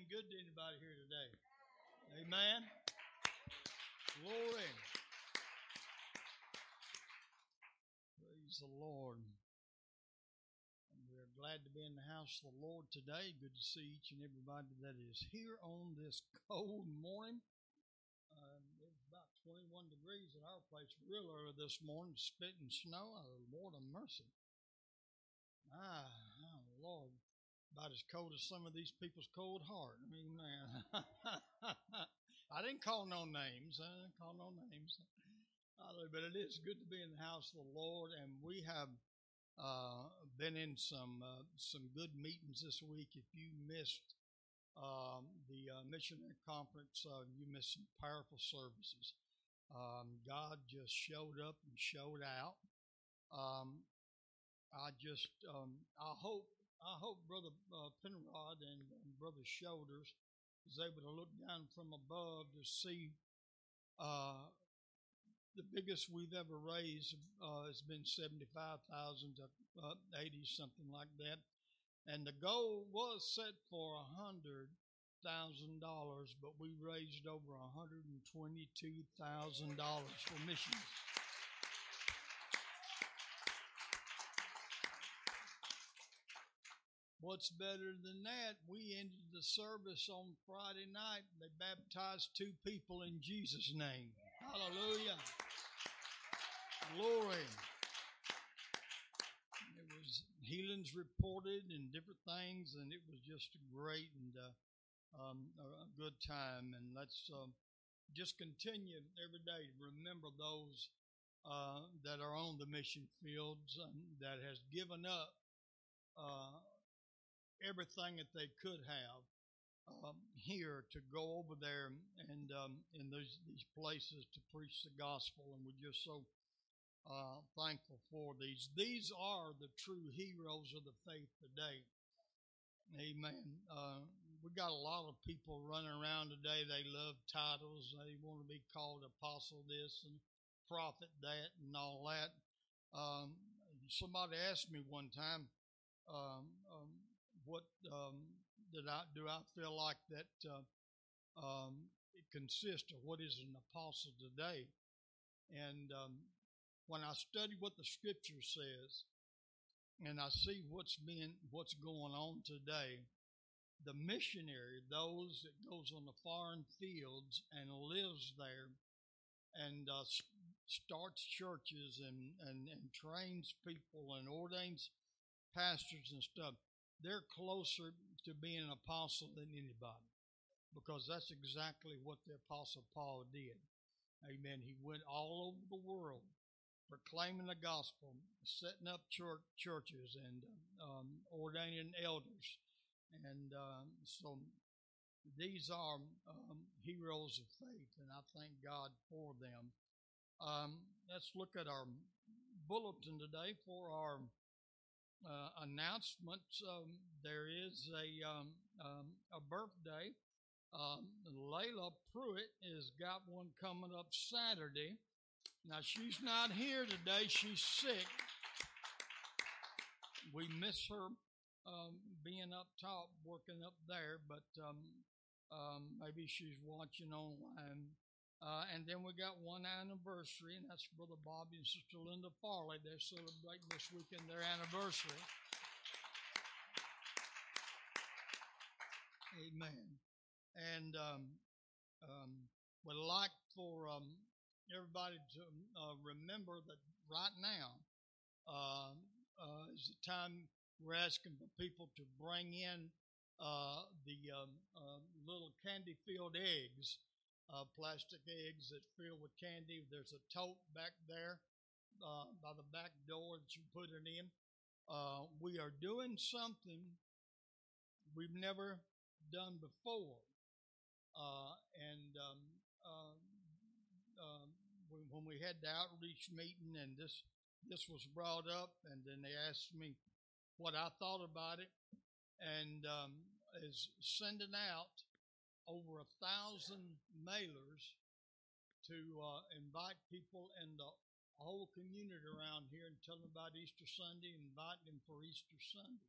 Been good to anybody here today? Amen. Glory. Praise the Lord. We're glad to be in the house of the Lord today. Good to see each and everybody that is here on this cold morning. Um, it was about 21 degrees at our place real early this morning, spitting snow. Oh, Lord of mercy. Ah, oh, Lord. About as cold as some of these people's cold heart. I mean, man. I didn't call no names. I didn't call no names. But it is good to be in the house of the Lord, and we have uh, been in some uh, some good meetings this week. If you missed um, the uh, missionary conference, uh, you missed some powerful services. Um, God just showed up and showed out. Um, I just um, I hope I hope Brother uh, Penrod and, and Brother Shoulders is able to look down from above to see uh, the biggest we've ever raised uh, has been seventy five thousand to uh, eighty something like that, and the goal was set for a hundred thousand dollars, but we raised over hundred and twenty two thousand dollars for missions. What's better than that? We ended the service on Friday night. They baptized two people in Jesus' name. Hallelujah. Glory. It was healings reported and different things, and it was just a great and uh, um, a, good time. And let's um, just continue every day to remember those uh, that are on the mission fields um, that has given up uh, everything that they could have um, here to go over there and um, in those these places to preach the gospel, and we're just so uh, thankful for these. These are the true heroes of the faith today. Amen. Uh, we got a lot of people running around today. They love titles. They want to be called apostle this and prophet that and all that. Um, somebody asked me one time, um, what um, did I do? I feel like that uh, um, it consists of what is an apostle today, and um, when I study what the Scripture says, and I see what's being what's going on today, the missionary, those that goes on the foreign fields and lives there, and uh, starts churches and, and, and trains people and ordains pastors and stuff, they're closer to being an apostle than anybody because that's exactly what the apostle Paul did. Amen. He went all over the world proclaiming the gospel, setting up church, churches, and um, ordaining elders. And um, so these are um, heroes of faith, and I thank God for them. Um, let's look at our bulletin today for our uh, announcements. Um, there is a um, um, a birthday. Um, Layla Pruitt has got one coming up Saturday. Now she's not here today; she's sick. We miss her um, being up top, working up there, but um, maybe she's watching online. Uh, and then we got one anniversary, and that's Brother Bobby and Sister Linda Farley. They're celebrating this weekend their anniversary. Amen. And um, um, would like for um, everybody to uh, remember that right now uh, uh, is the time we're asking for people to bring in uh, the um, uh, little candy filled eggs uh, plastic eggs that fill with candy. There's a tote back there uh, by the back door that you put it in. Uh, we are doing something we've never done before. Uh, and um, um, um when we had the outreach meeting and this this was brought up, and then they asked me what I thought about it, and um, is sending out over a thousand mailers to uh, invite people in the whole community around here and tell them about Easter Sunday, invite them for Easter Sunday.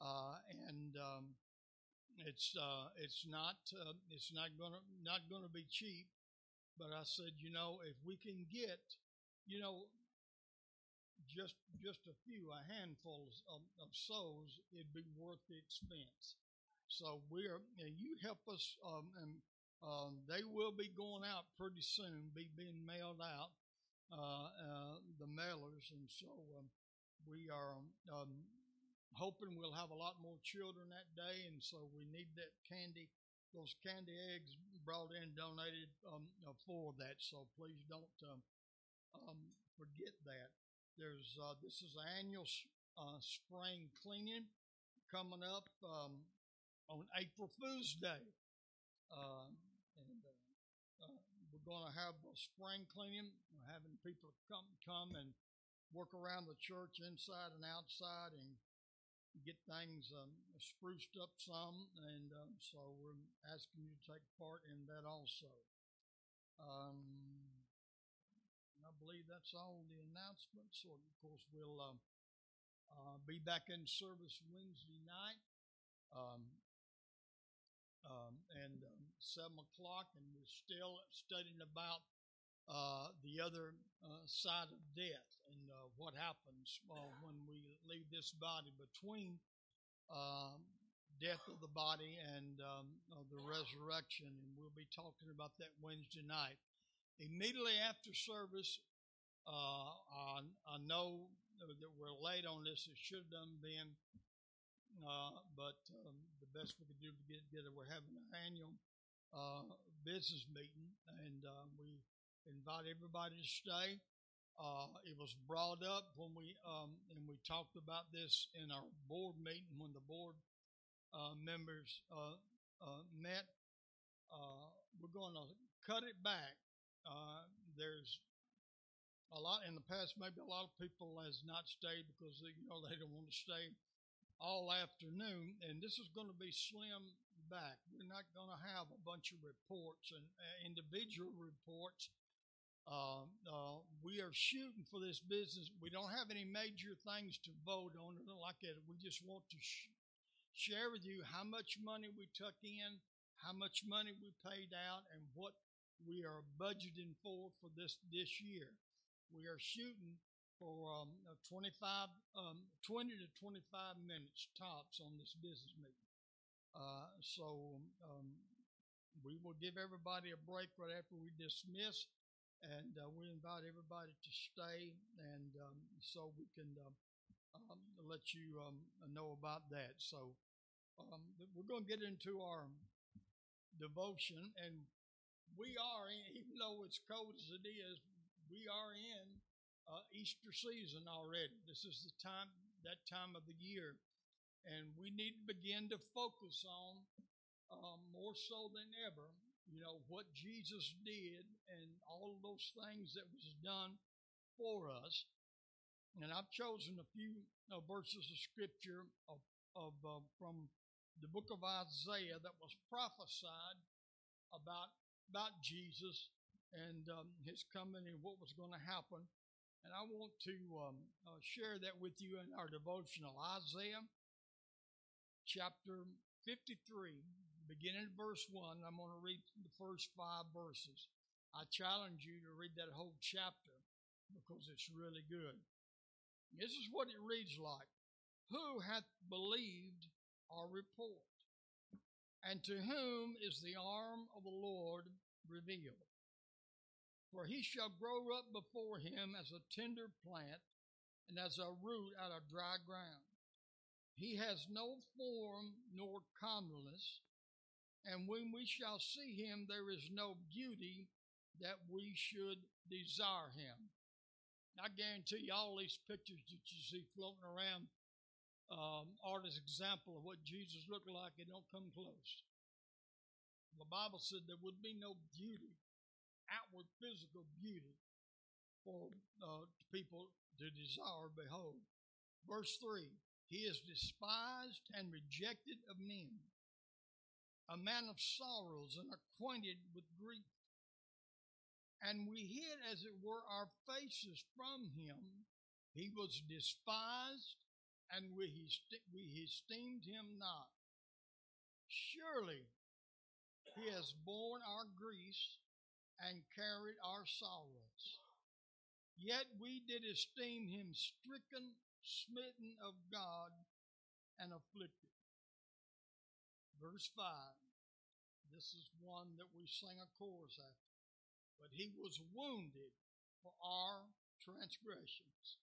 Uh, and um, it's uh, it's not uh, it's not gonna not gonna be cheap. But I said, you know, if we can get, you know, just just a few, a handful of, of souls, it'd be worth the expense. So we're you help us, um, and um, they will be going out pretty soon, be being mailed out, uh, uh, the mailers, and so um, we are um, hoping we'll have a lot more children that day, and so we need that candy, those candy eggs brought in, donated um, uh, for that. So please don't um, forget that. There's uh, this is annual uh, spring cleaning coming up. Um, on April Fool's Day. Uh, and uh, uh, we're going to have a spring cleaning. We're having people come come and work around the church inside and outside and get things um, spruced up some. And um, so we're asking you to take part in that also. Um, I believe that's all the announcements. Of course, we'll uh, uh, be back in service Wednesday night. Um, um, and um, seven o'clock, and we're still studying about uh, the other uh, side of death and uh, what happens uh, when we leave this body between um, death of the body and um, the resurrection. And we'll be talking about that Wednesday night. Immediately after service, uh, I, I, know that we're late on this. It should have done been, uh, but um, best we could do to get together, we're having an annual uh, business meeting, and uh, we invite everybody to stay. Uh, it was brought up when we um, and we talked about this in our board meeting when the board uh, members uh, uh met. We're going to cut it back. There's a lot in the past. Maybe a lot of people has not stayed because they, you know they don't want to stay all afternoon, and this is going to be slim back. We're not going to have a bunch of reports and individual reports uh, uh, we are shooting for this business. We don't have any major things to vote on or like that. We just want to sh- share with you how much money we took in, how much money we paid out, and what we are budgeting for for this this year. We are shooting for um, 25, um, 20 to 25 minutes tops on this business meeting. Uh, so um, we will give everybody a break right after we dismiss and uh, we invite everybody to stay, and um, so we can uh, um, let you um, know about that. So um, we're going to get into our devotion, and we are, in, even though it's cold as it is, we are in uh, Easter season already. This is the time, that time of the year, and we need to begin to focus on uh, more so than ever you know, what Jesus did and all of those things that was done for us. And I've chosen a few uh, verses of scripture of, of uh, from the book of Isaiah that was prophesied about about Jesus and um, his coming and what was going to happen. And I want to um, uh, share that with you in our devotional. Isaiah chapter 53, beginning at verse 1. I'm going to read the first five verses. I challenge you to read that whole chapter because it's really good. This is what it reads like Who hath believed our report? And to whom is the arm of the Lord revealed? For he shall grow up before him as a tender plant and as a root out of dry ground. He has no form nor comeliness, and when we shall see him, there is no beauty that we should desire him. I guarantee you, all these pictures that you see floating around um, are an example of what Jesus looked like. They don't come close. The Bible said there would be no beauty, outward physical beauty, for uh, people to desire. Behold, verse three: He is despised and rejected of men a man of sorrows and acquainted with grief. And we hid, as it were, our faces from him. He was despised, and we, we esteemed him not. Surely he has borne our griefs and carried our sorrows. Yet we did esteem him stricken, smitten of God, and afflicted. Verse 5. This is one that we sing a chorus after. But he was wounded for our transgressions,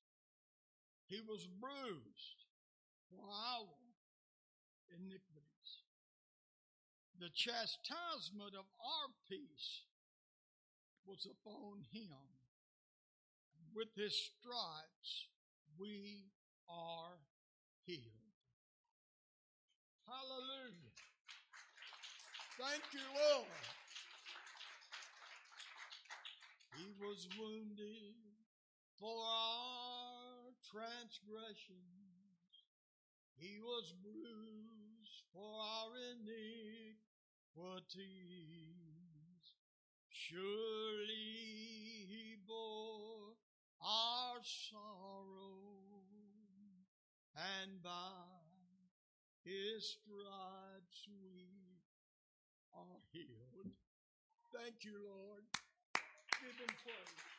he was bruised for our iniquities. The chastisement of our peace was upon him. With his stripes we are healed. Hallelujah. Thank you, Lord. He was wounded for our transgressions. He was bruised for our iniquities. Surely he bore our sorrow, and by his stripes we are healed. Thank you, Lord. Give him praise.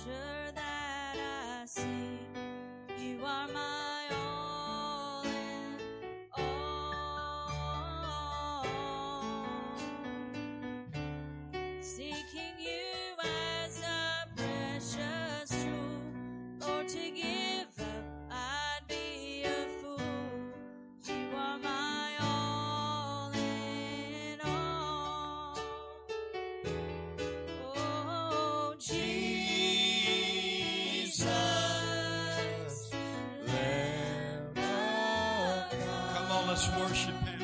picture that I see. Let's worship Him.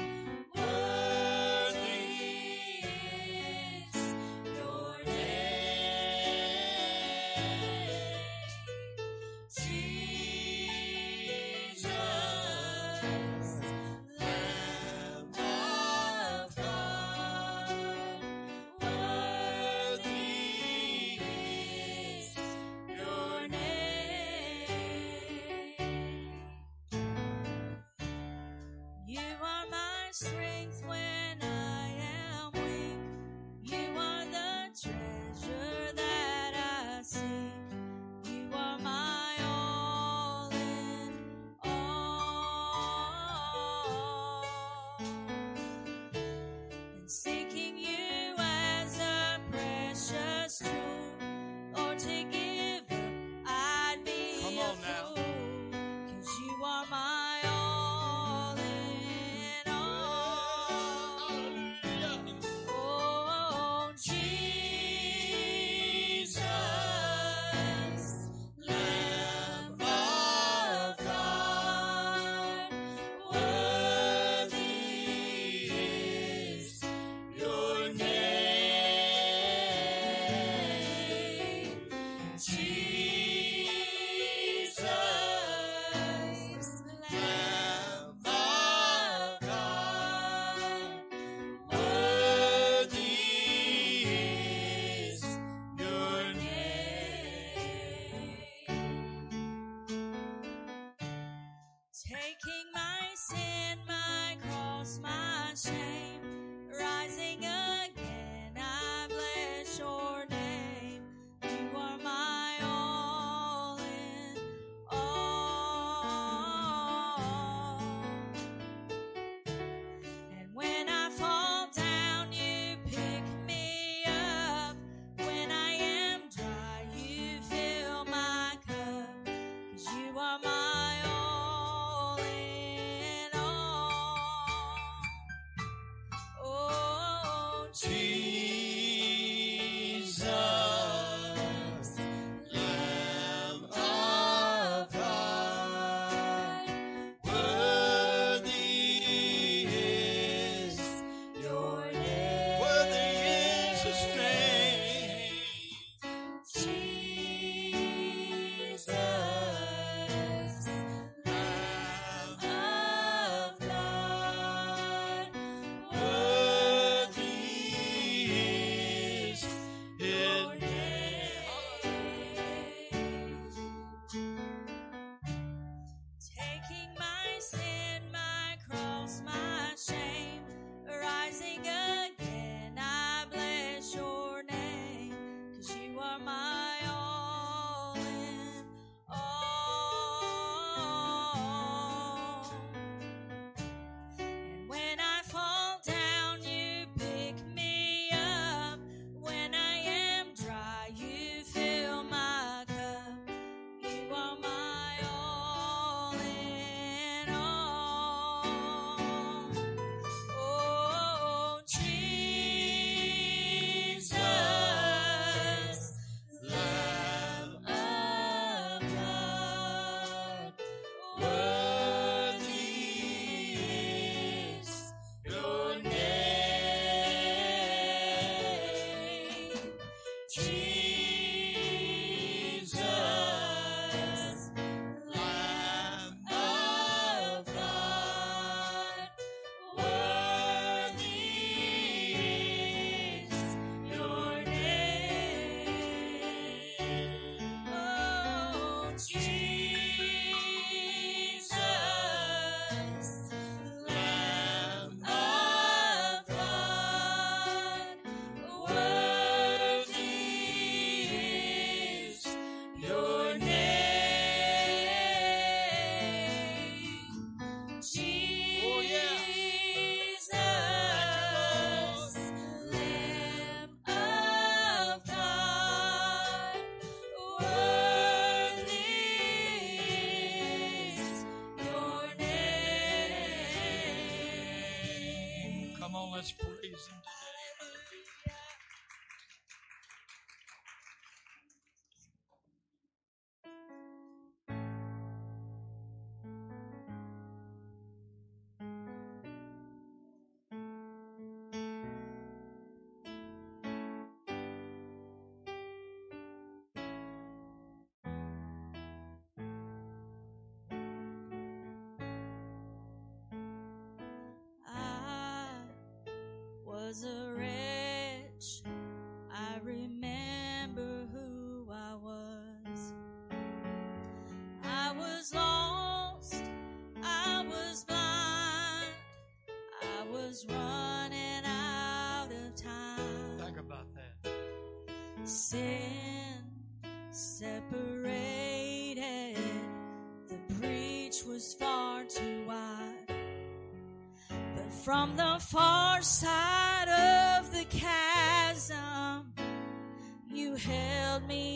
much praise. was a wretch, I remember who I was. I was lost, I was blind, I was running out of time. Think about that. Say From the far side of the chasm, you held me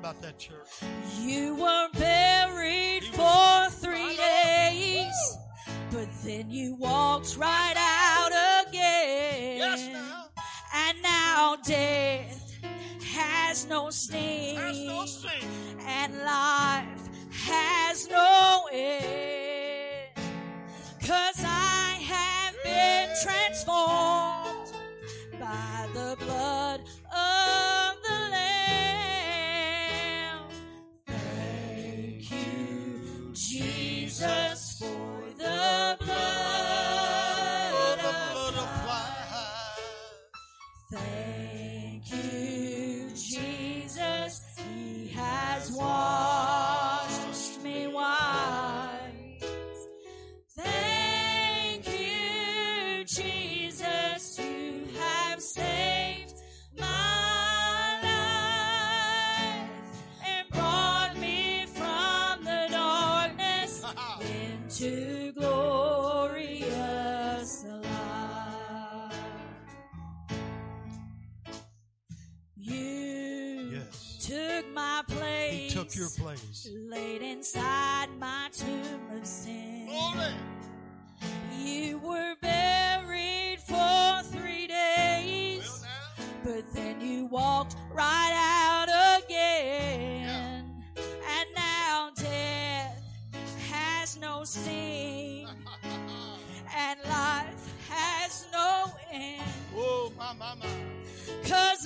about that church. You were buried for three days, but then you walked right out again. Yes, now. And now death has no sting, has no sting. and life beside my tomb of sin. Glory. You were buried for three days, well, but then you walked right out again. Yeah. And now death has no sting, and life has no end. Oh, my, my, my. Cause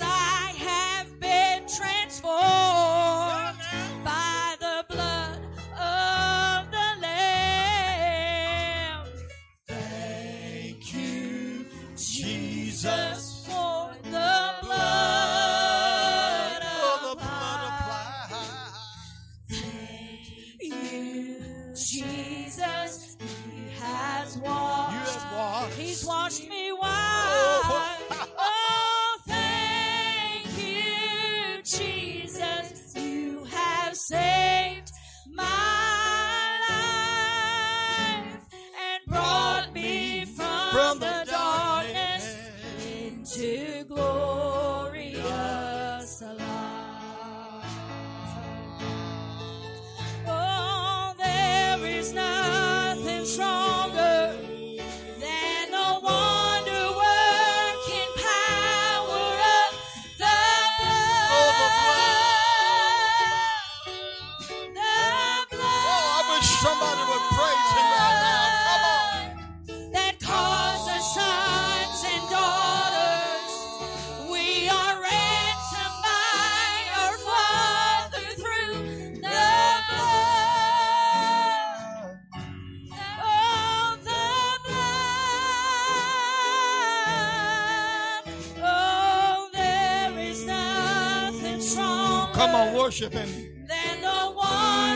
Come on, worship Him.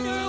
the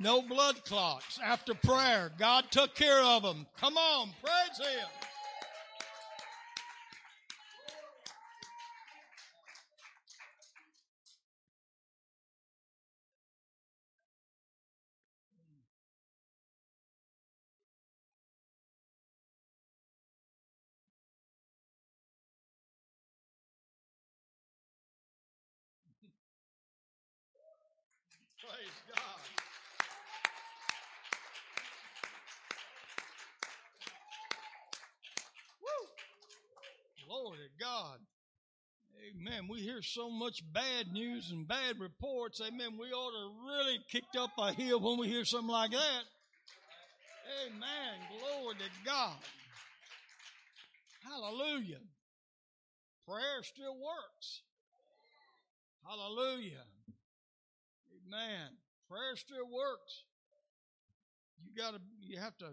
No blood clots after prayer. God took care of them. Come on, praise Him. Praise God. Woo! Glory to God. Amen. We hear so much bad news and bad reports. Amen. We ought to really kick up a hill when we hear something like that. Amen. Glory to God. Hallelujah. Prayer still works. Hallelujah. Amen. Prayer still works. You got to, you have to,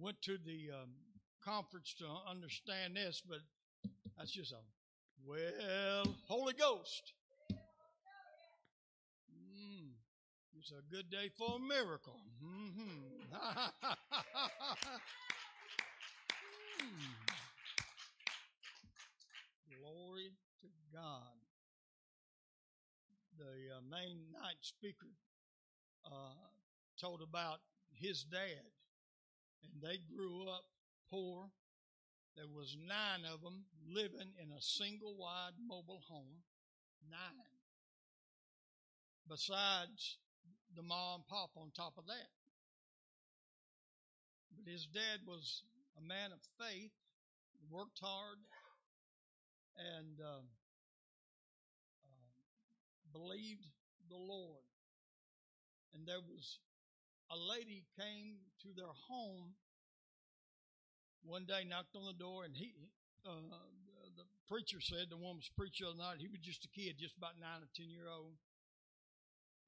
went to the um, conference to understand this, but that's just a, well, Holy Ghost. Mm, it's a good day for a miracle. Mm-hmm. Mm. Glory to God the uh, main night speaker uh, told about his dad, and they grew up poor. There was nine of them living in a single wide mobile home, nine. Besides the mom and pop on top of that. But his dad was a man of faith, worked hard, and uh, believed the Lord. And there was a lady came to their home one day, knocked on the door, and he, uh, the preacher said, the one was preacher the night, he was just a kid, just about nine or ten year old.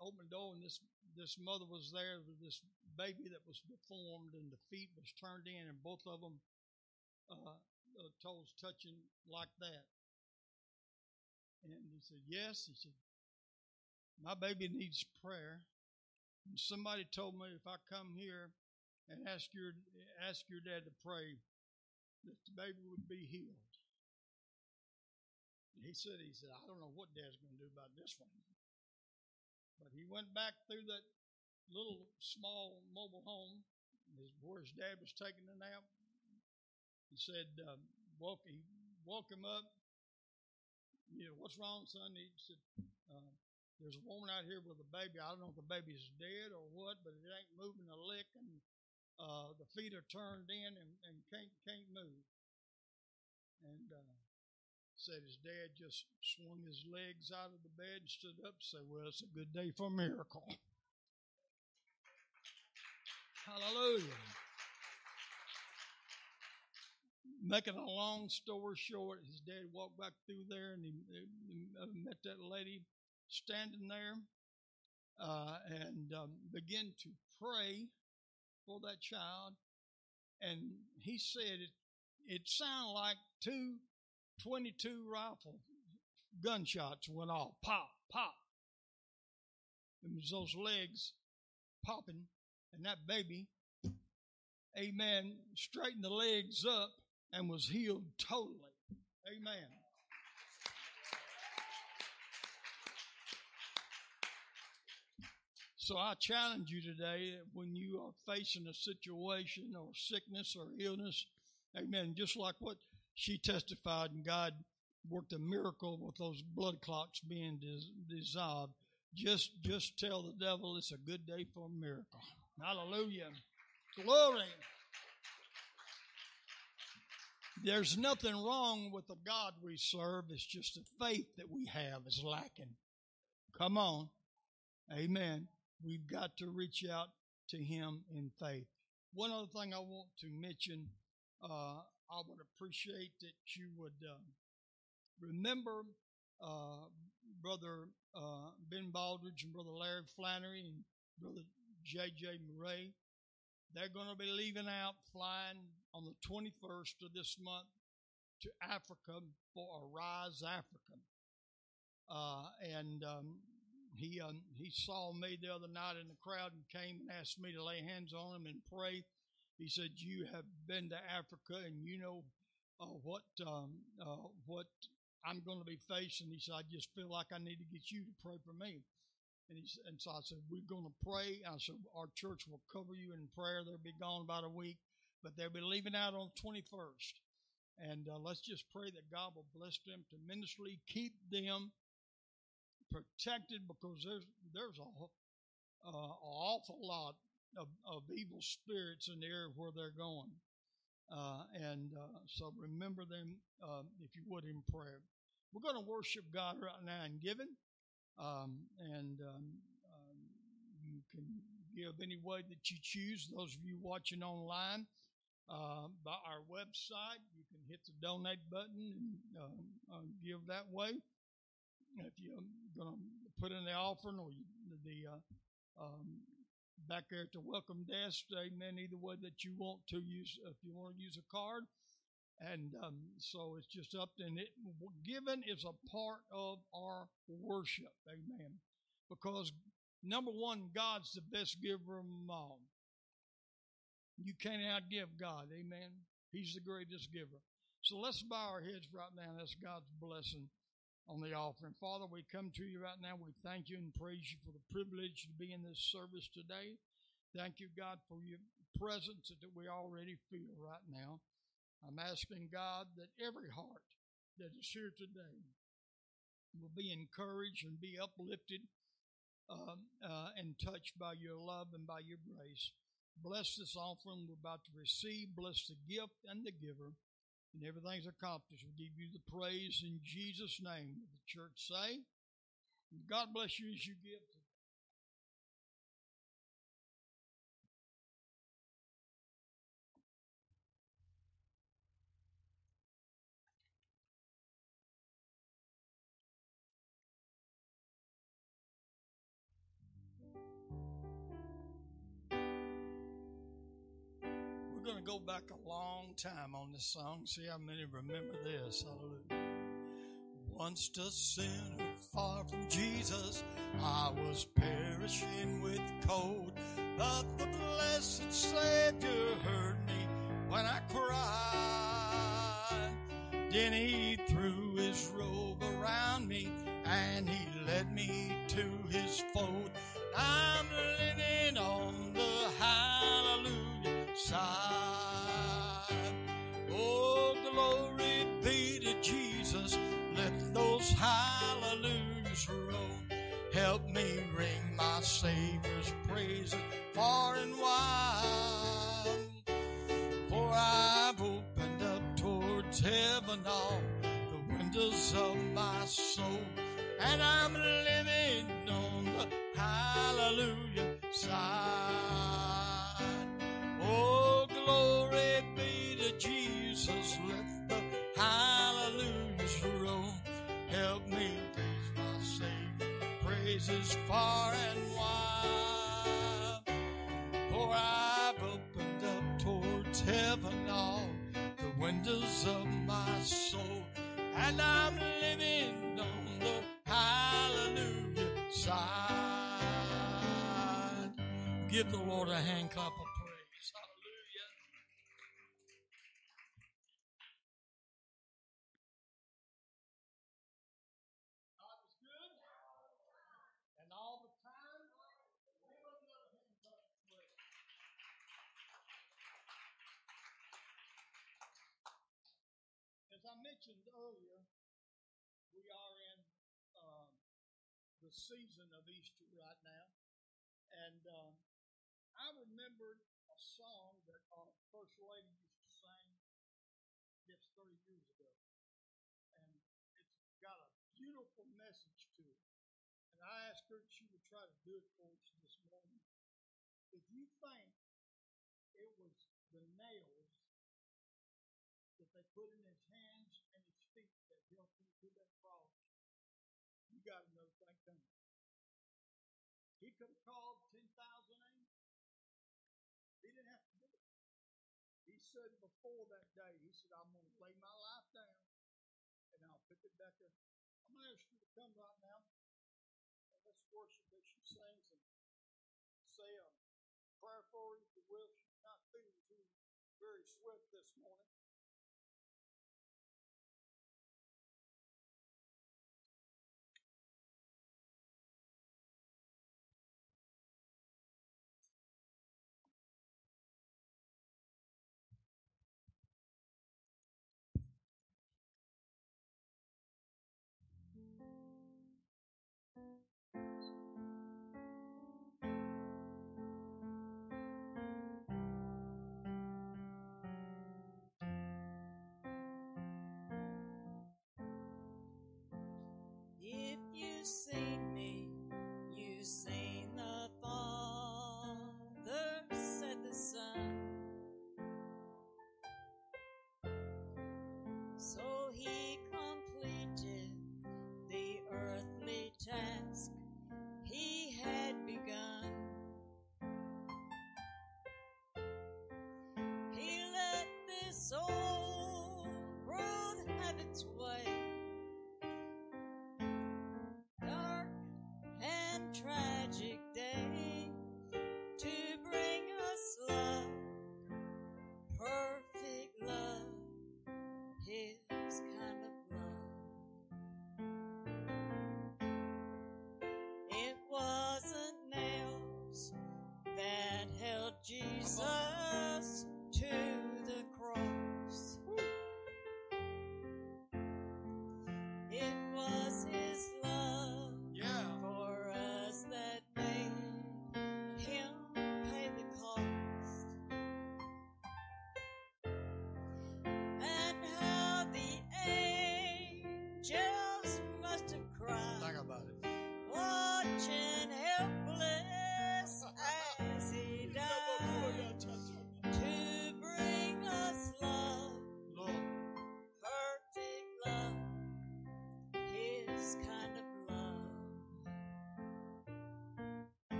Opened the door, and this this mother was there with this baby that was deformed, and the feet was turned in, and both of them uh, uh, toes touching like that. And he said, Yes. He said, my baby needs prayer. And somebody told me if I come here and ask your ask your dad to pray, that the baby would be healed. And he said, he said, I don't know what dad's going to do about this one. But he went back through that little small mobile home his, where his dad was taking a nap. He said, um, woke, he woke him up. You know, what's wrong, son? He said, uh, there's a woman out here with a baby. I don't know if the baby's dead or what, but it ain't moving a lick, and uh, the feet are turned in and, and can't can't move. And uh, said his dad just swung his legs out of the bed and stood up and said, "Well, it's a good day for a miracle." Hallelujah. Making a long story short, his dad walked back through there and he, he met that lady standing there uh, and um, begin to pray for that child. And he said it, it sounded like two 22 rifle gunshots went off. Pop, pop. It was those legs popping, and that baby, amen, straightened the legs up and was healed totally. Amen. So I challenge you today that when you are facing a situation or sickness or illness, amen, just like what she testified and God worked a miracle with those blood clots being dis- dissolved. Just, just tell the devil it's a good day for a miracle. Hallelujah. Glory. There's nothing wrong with the God we serve. It's just the faith that we have is lacking. Come on. Amen. We've got to reach out to Him in faith. One other thing I want to mention, uh, I would appreciate that you would uh, remember uh, Brother uh, Ben Baldridge and Brother Larry Flannery and Brother J.J. Murray. They're going to be leaving out, flying on the 21st of this month to Africa for Arise Africa. Uh, and um, he um, he saw me the other night in the crowd and came and asked me to lay hands on him and pray. He said, "You have been to Africa and you know uh, what um, uh, what I'm going to be facing." He said, "I just feel like I need to get you to pray for me." And he and so I said, "We're going to pray." I said, "Our church will cover you in prayer. They'll be gone about a week, but they'll be leaving out on the 21st." And uh, let's just pray that God will bless them tremendously, keep them protected because there's there's a uh, awful lot of, of evil spirits in the area where they're going, uh, and uh, so remember them uh, if you would in prayer. We're going to worship God right now in giving, um, and um, um, you can give any way that you choose. Those of you watching online. Uh, by our website, you can hit the donate button and uh, give that way if you're going to put in the offering or the uh, um, back there at the welcome desk, amen. Either way that you want to use, if you want to use a card, and um, so it's just up to and it. Giving is a part of our worship, amen. Because number one, God's the best giver of them all. You can't outgive God, amen. He's the greatest giver. So let's bow our heads right now. That's God's blessing on the offering. Father, we come to you right now. We thank you and praise you for the privilege to be in this service today. Thank you, God, for your presence that we already feel right now. I'm asking God that every heart that is here today will be encouraged and be uplifted um, uh, and touched by your love and by your grace. Bless this offering we're about to receive. Bless the gift and the giver and everything's accomplished. We give you the praise in Jesus' name. The church say, God bless you as you give. Time on this song. See how many remember this. Hallelujah. Once a sinner far from Jesus, I was perishing with cold. But the blessed Savior heard me when I cried. Then he threw his robe around me and he led me to his fold. I'm living heaven all the windows of my soul. And I'm living on the hallelujah side. Oh, glory be to Jesus. Let the hallelujahs roll. Help me praise my Savior praises far and wide. For I've opened up towards heaven all the windows of. And I'm living on the hallelujah side. Give the Lord a hand clap of praise. Hallelujah. God is good. And all the time. mentioned earlier, we are in um, season of Easter right now. And um, I remembered a song that our First Lady used to sing, guess 30 years ago. And it's got a beautiful message to it. And I asked her if she would try to do it for us this morning. If you think it was the nails that they put in his hands and his feet that helped him to that cross, you got another thing coming. He could have called 10,000 angels. He didn't have to do it. He said before that day, he said, I'm going to lay my life down and I'll pick it back up. I'm going to ask you to come right now. Let's worship as she sings and say a prayer for her if you will. She's not feeling too very swift this morning. You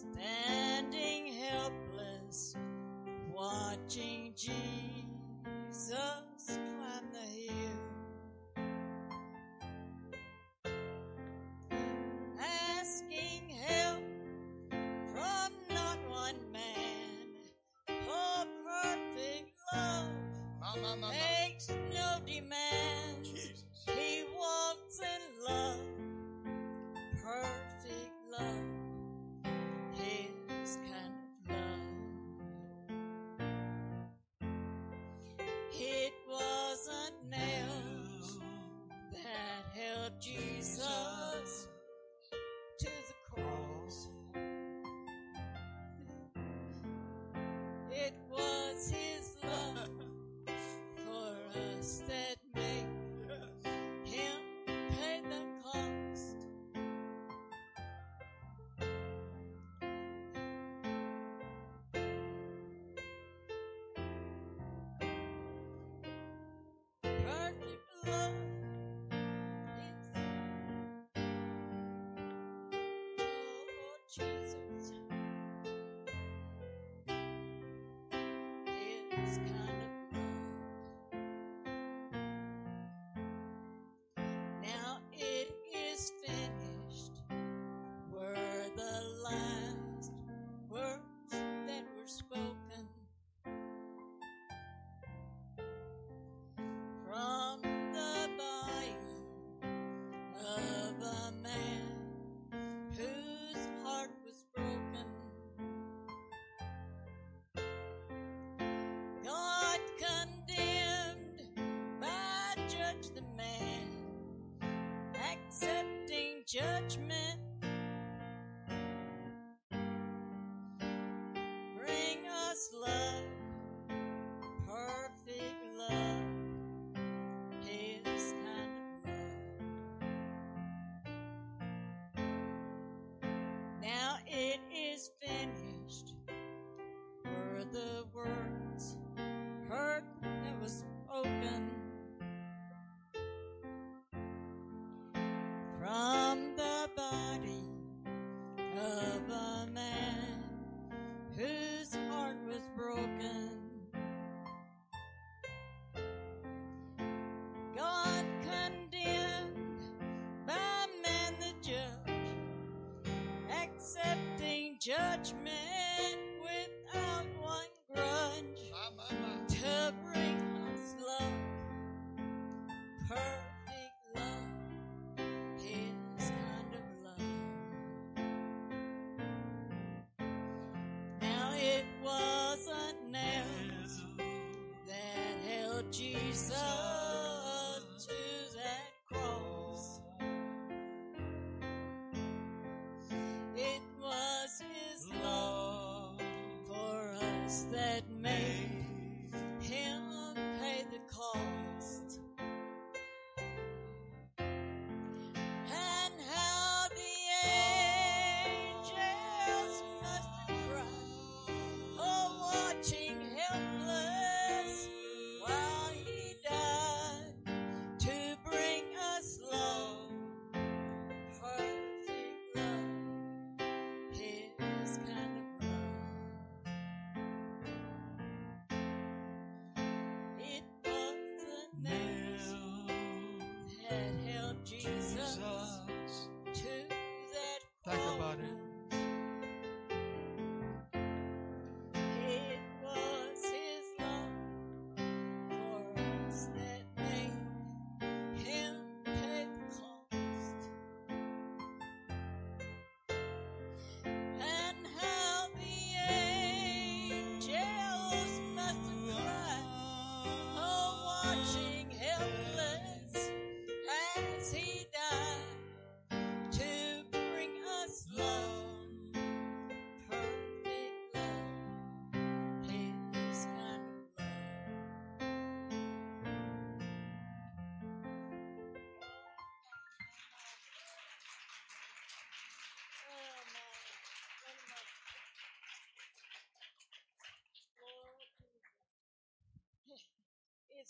Standing Jesus to the cross. It was His love for us that made Him pay the cost. Perfect love Jesus. His kind judgment.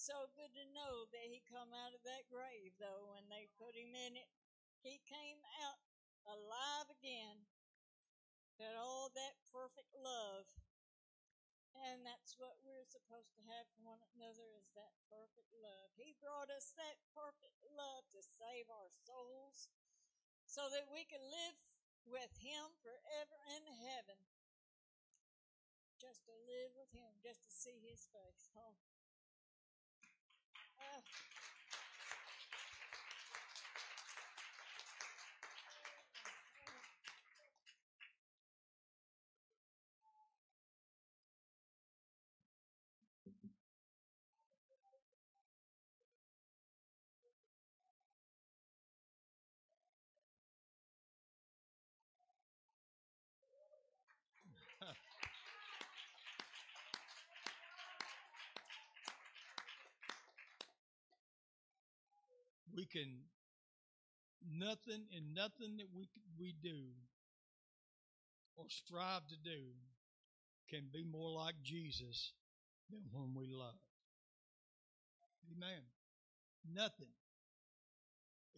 It's so good to know that he come out of that grave though when they put him in it. He came out alive again. Got all that perfect love. And that's what we're supposed to have for one another is that perfect love. He brought us that perfect love to save our souls so that we can live with him forever in heaven. Just to live with him, just to see his face. Oh. Can nothing and nothing that we we do or strive to do can be more like Jesus than when we love. Amen. Nothing.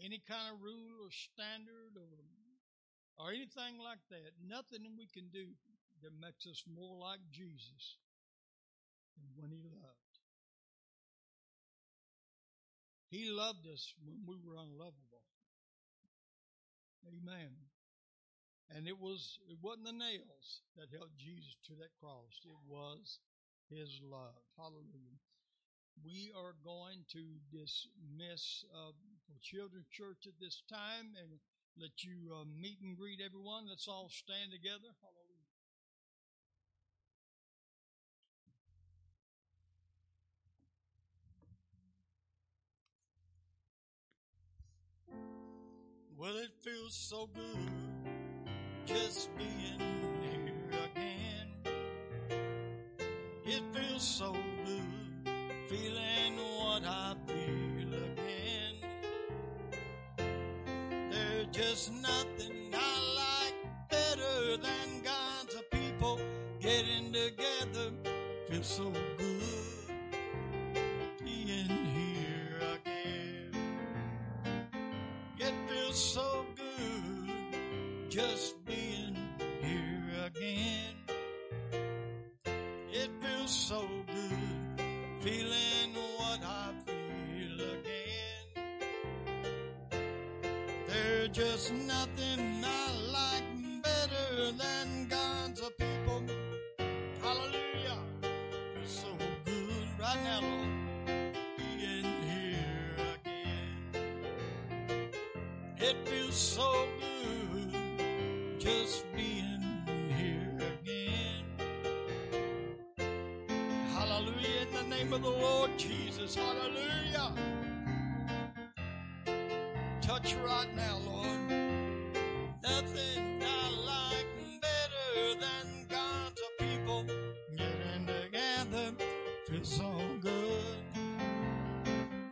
Any kind of rule or standard or or anything like that, nothing we can do that makes us more like Jesus than when he loved. He loved us when we were unlovable. Amen. And it was it wasn't the nails that held Jesus to that cross. It was his love. Hallelujah. We are going to dismiss uh, for Children's Church at this time and let you uh, meet and greet everyone. Let's all stand together. Hallelujah. Well, it feels so good just being here again. It feels so good feeling what I feel again. There's just nothing I like better than of people getting together. Feels so good the Lord Jesus. Hallelujah. Touch right now, Lord. Nothing I like better than God's people getting together. Feels so good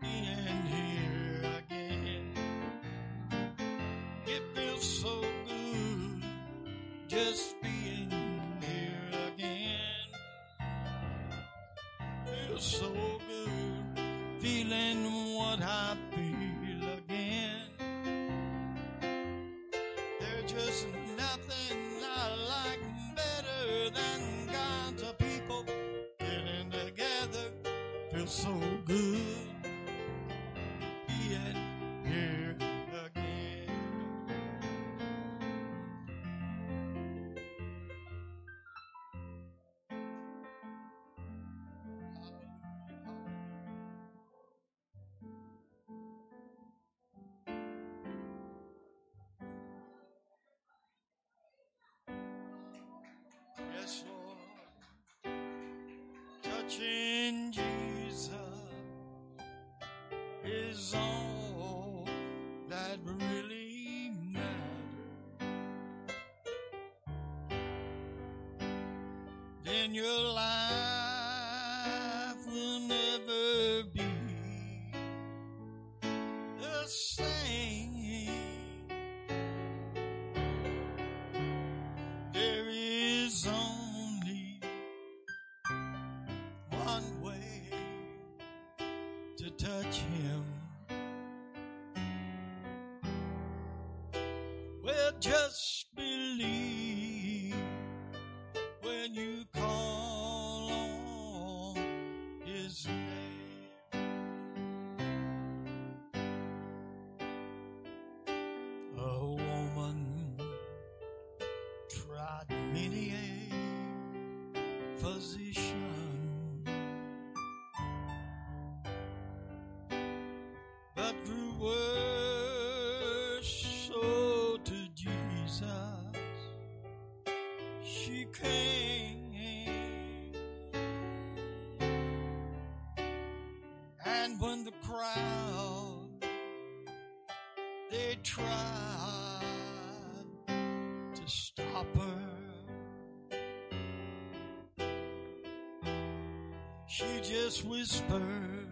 being here again. It feels so good just Then your life when you call crowd they tried to stop her. She just whispered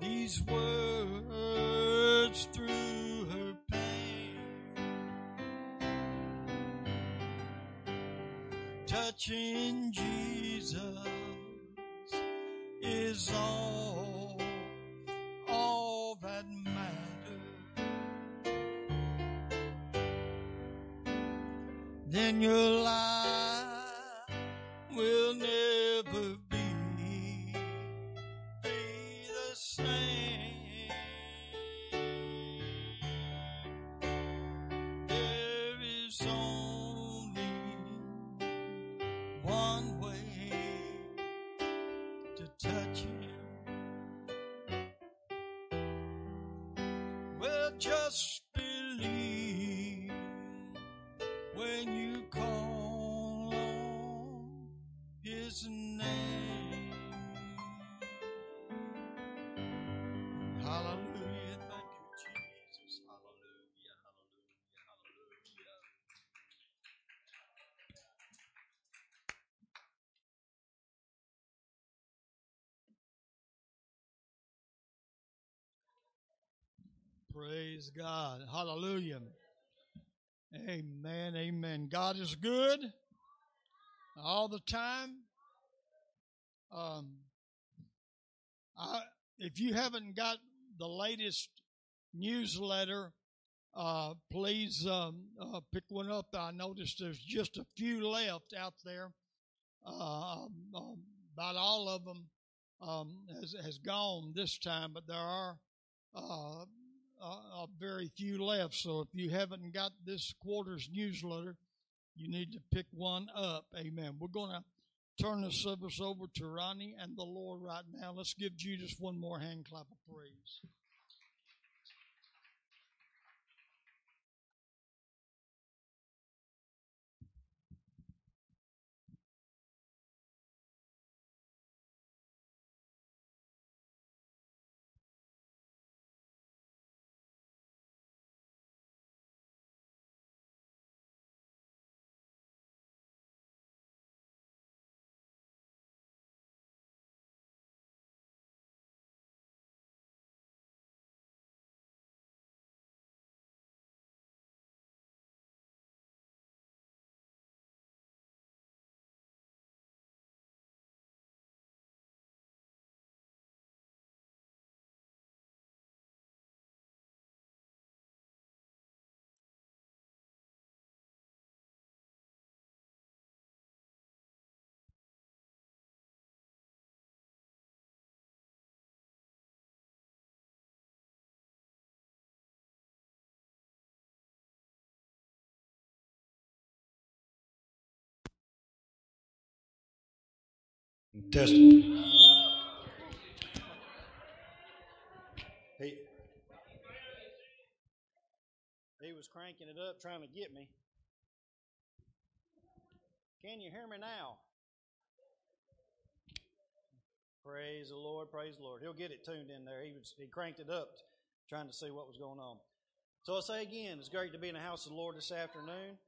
these words through her pain. Touching Jesus Praise God. Hallelujah. Amen. Amen. God is good all the time. Um, I, if you haven't got the latest newsletter, uh, please um, uh, pick one up. I noticed there's just a few left out there. Uh, um, about all of them um, has, has gone this time, but there are uh, very few left. So if you haven't got this quarter's newsletter, you need to pick one up. Amen. We're going to turn the service over to Ronnie and the Lord right now. Let's give Jesus one more hand clap of praise. Test. He, he was cranking it up trying to get me. Can you hear me now? Praise the Lord, praise the Lord. He'll get it tuned in there. He was he cranked it up trying to see what was going on. So I say again, it's great to be in the house of the Lord this afternoon.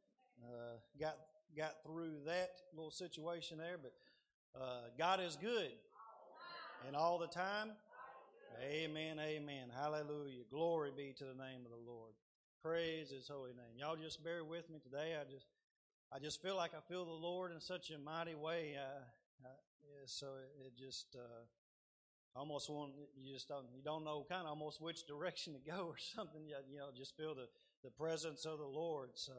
Uh, got got through that little situation there, but uh, God is good. And all the time, amen, amen. Hallelujah. Glory be to the name of the Lord. Praise his holy name. Y'all just bear with me today. I just I just feel like I feel the Lord in such a mighty way. Uh, uh, so it, it just uh, almost want you just don't you don't know kind of almost which direction to go or something. You, you know, just feel the the presence of the Lord. So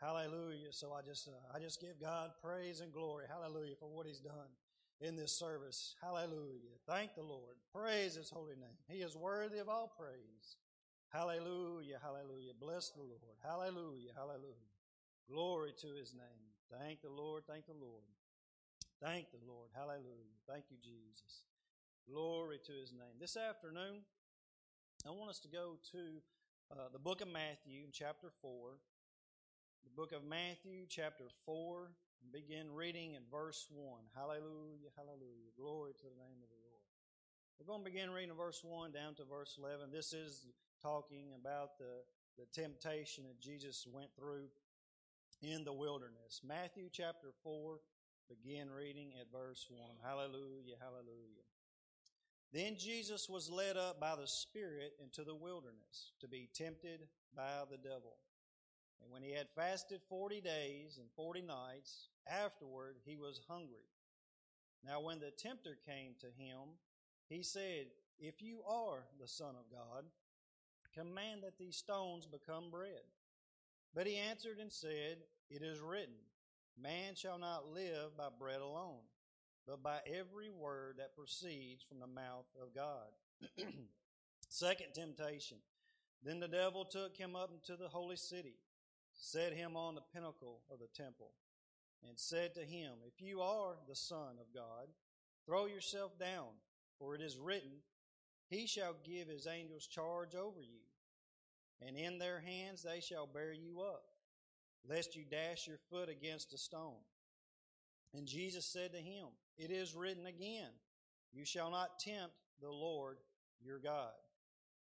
Hallelujah. So I just uh, I just give God praise and glory. Hallelujah for what he's done in this service. Hallelujah. Thank the Lord. Praise his holy name. He is worthy of all praise. Hallelujah. Hallelujah. Bless the Lord. Hallelujah. Hallelujah. Glory to his name. Thank the Lord. Thank the Lord. Thank the Lord. Hallelujah. Thank you, Jesus. Glory to his name. This afternoon, I want us to go to uh, the book of Matthew, in chapter 4 the book of Matthew, chapter 4, and begin reading in verse 1. Hallelujah, hallelujah. Glory to the name of the Lord. We're going to begin reading verse 1 down to verse 11. This is talking about the, the temptation that Jesus went through in the wilderness. Matthew chapter 4, begin reading at verse 1. Hallelujah, hallelujah. Then Jesus was led up by the Spirit into the wilderness to be tempted by the devil. And when he had fasted forty days and forty nights, afterward he was hungry. Now when the tempter came to him, he said, If you are the Son of God, command that these stones become bread. But he answered and said, It is written, Man shall not live by bread alone, but by every word that proceeds from the mouth of God. Second temptation. Then the devil took him up into the holy city set him on the pinnacle of the temple, and said to him, If you are the Son of God, throw yourself down, for it is written, He shall give his angels charge over you, and in their hands they shall bear you up, lest you dash your foot against a stone. And Jesus said to him, It is written again, You shall not tempt the Lord your God.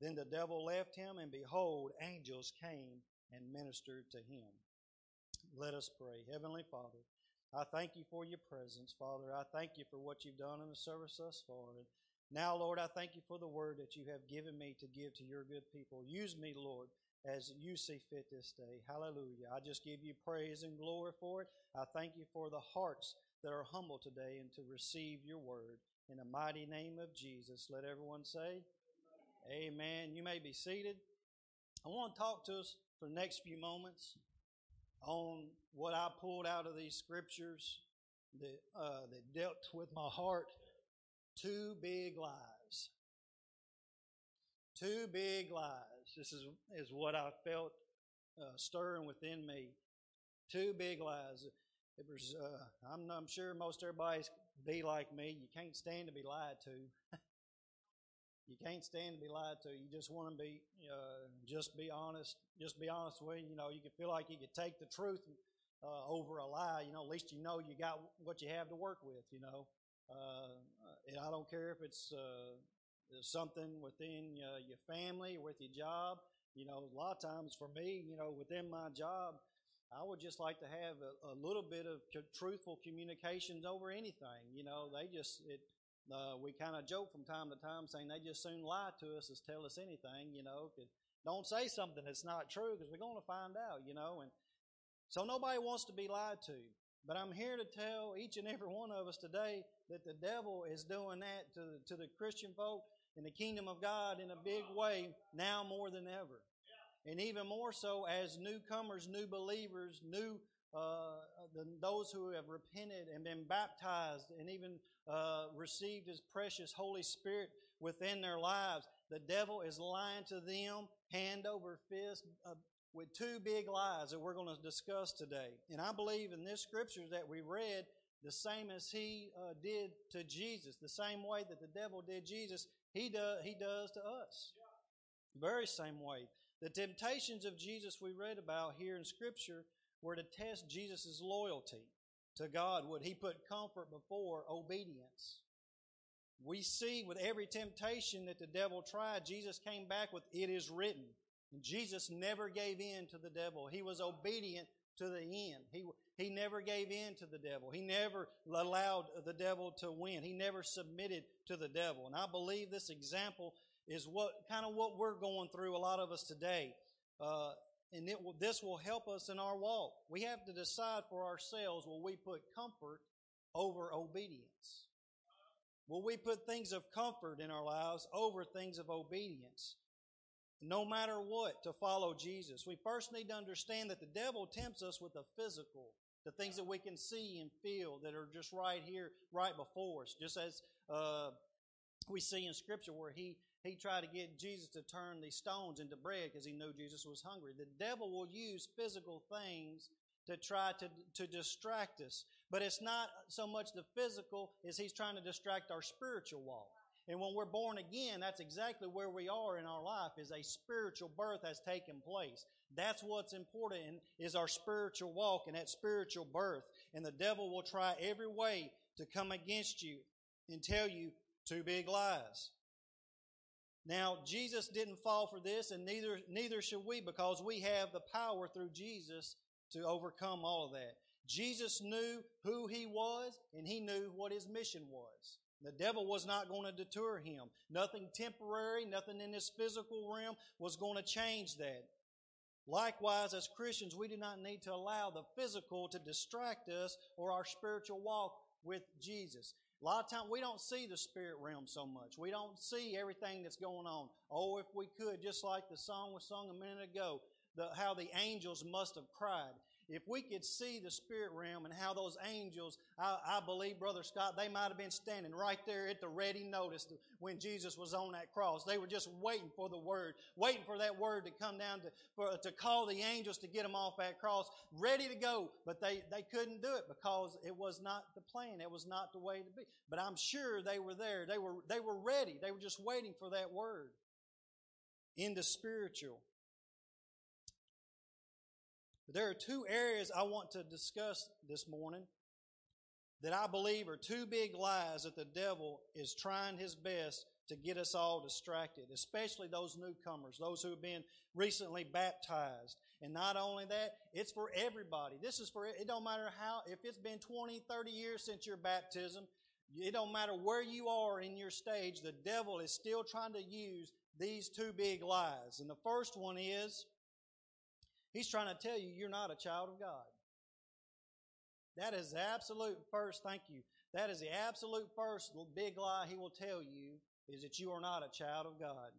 Then the devil left him, and behold, angels came and ministered to him. Let us pray. Heavenly Father, I thank you for your presence, Father. I thank you for what you've done in the service thus far. And now, Lord, I thank you for the word that you have given me to give to your good people. Use me, Lord, as you see fit this day. Hallelujah. I just give you praise and glory for it. I thank you for the hearts that are humble today and to receive your word. In the mighty name of Jesus, let everyone say, Amen. You may be seated. I want to talk to us for the next few moments on what I pulled out of these scriptures that, uh, that dealt with my heart. Two big lies. Two big lies. This is, is what I felt uh, stirring within me. Two big lies. It was, uh, I'm, I'm sure most everybody's be like me. You can't stand to be lied to. you can't stand to be lied to. You just want to be, uh, just be honest. Just be honest with you. You know, you can feel like you could take the truth uh, over a lie. You know, at least you know you got what you have to work with. You know, uh, and I don't care if it's uh, something within uh, your family or with your job. You know, a lot of times for me, you know, within my job, I would just like to have a, a little bit of truthful communications over anything. You know, they just it. Uh, we kind of joke from time to time, saying they just soon lie to us as tell us anything. You know, don't say something that's not true because we're going to find out. You know, and so nobody wants to be lied to. But I'm here to tell each and every one of us today that the devil is doing that to, to the Christian folk in the kingdom of God in a big way now more than ever. And even more so as newcomers, new believers, new the, those who have repented and been baptized and even uh, received His precious Holy Spirit within their lives. The devil is lying to them hand over fist uh, with two big lies that we're going to discuss today. And I believe in this scripture that we read, the same as he uh, did to Jesus, the same way that the devil did Jesus, he, do, he does to us. Very same way. The temptations of Jesus we read about here in Scripture were to test Jesus' loyalty to God. Would he put comfort before obedience? We see with every temptation that the devil tried, Jesus came back with, It is written. And Jesus never gave in to the devil. He was obedient to the end. He, he never gave in to the devil. He never allowed the devil to win. He never submitted to the devil. And I believe this example is what kind of what we're going through, a lot of us today. Uh, and it will, this will help us in our walk. We have to decide for ourselves will we put comfort over obedience? Will we put things of comfort in our lives over things of obedience? no matter what, to follow Jesus. We first need to understand that the devil tempts us with the physical, the things that we can see and feel that are just right here, right before us. Just as uh, we see in Scripture where he he tried to get Jesus to turn these stones into bread because he knew Jesus was hungry. The devil will use physical things to try to, to distract us. But it's not so much the physical as he's trying to distract our spiritual walk. And when we're born again, that's exactly where we are in our life is a spiritual birth has taken place. That's what's important is our spiritual walk and that spiritual birth. And the devil will try every way to come against you and tell you two big lies. Now, Jesus didn't fall for this, and neither, neither should we because we have the power through Jesus to overcome all of that. Jesus knew who he was, and he knew what his mission was. The devil was not going to deter him. Nothing temporary, nothing in this physical realm was going to change that. Likewise, as Christians, we do not need to allow the physical to distract us or our spiritual walk with Jesus. A lot of times we don't see the spirit realm so much. We don't see everything that's going on. Oh, if we could, just like the song was sung a minute ago, the, how the angels must have cried if we could see the spirit realm and how those angels, I, I, believe, Brother Scott, they might have been standing right there at the ready notice when Jesus was on that cross. They were just waiting for the word, waiting for that word to come down to, for, to call the angels to get them off that cross, ready to go. But they, they couldn't do it because it was not the plan. It was not the way to be. But I'm sure they were there. They were, they were ready. They were just waiting for that word. in the spiritual. There are two areas I want to discuss this morning that I believe are two big lies that the devil is trying his best to get us all distracted, especially those newcomers, those who have been recently baptized. And not only that, it's for everybody. This is for, it don't matter how, if it's been 20, 30 years since your baptism, it don't matter where you are in your stage, the devil is still trying to use these two big lies. And the first one is, he's trying to tell you you're not a child of God. That is the absolute first, thank you. That is the absolute first big lie he will tell you is that you are not a child of God.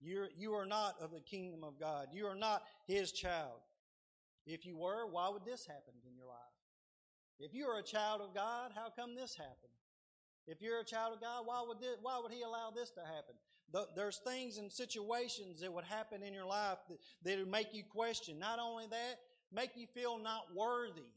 You're, you are not of the kingdom of God. You are not his child. If you were, why would this happen in your life? If you are a child of God, how come this happened? If you're a child of God, why would this, why would He allow this to happen? There's things and situations that would happen in your life that, that would make you question. Not only that, make you feel not worthy.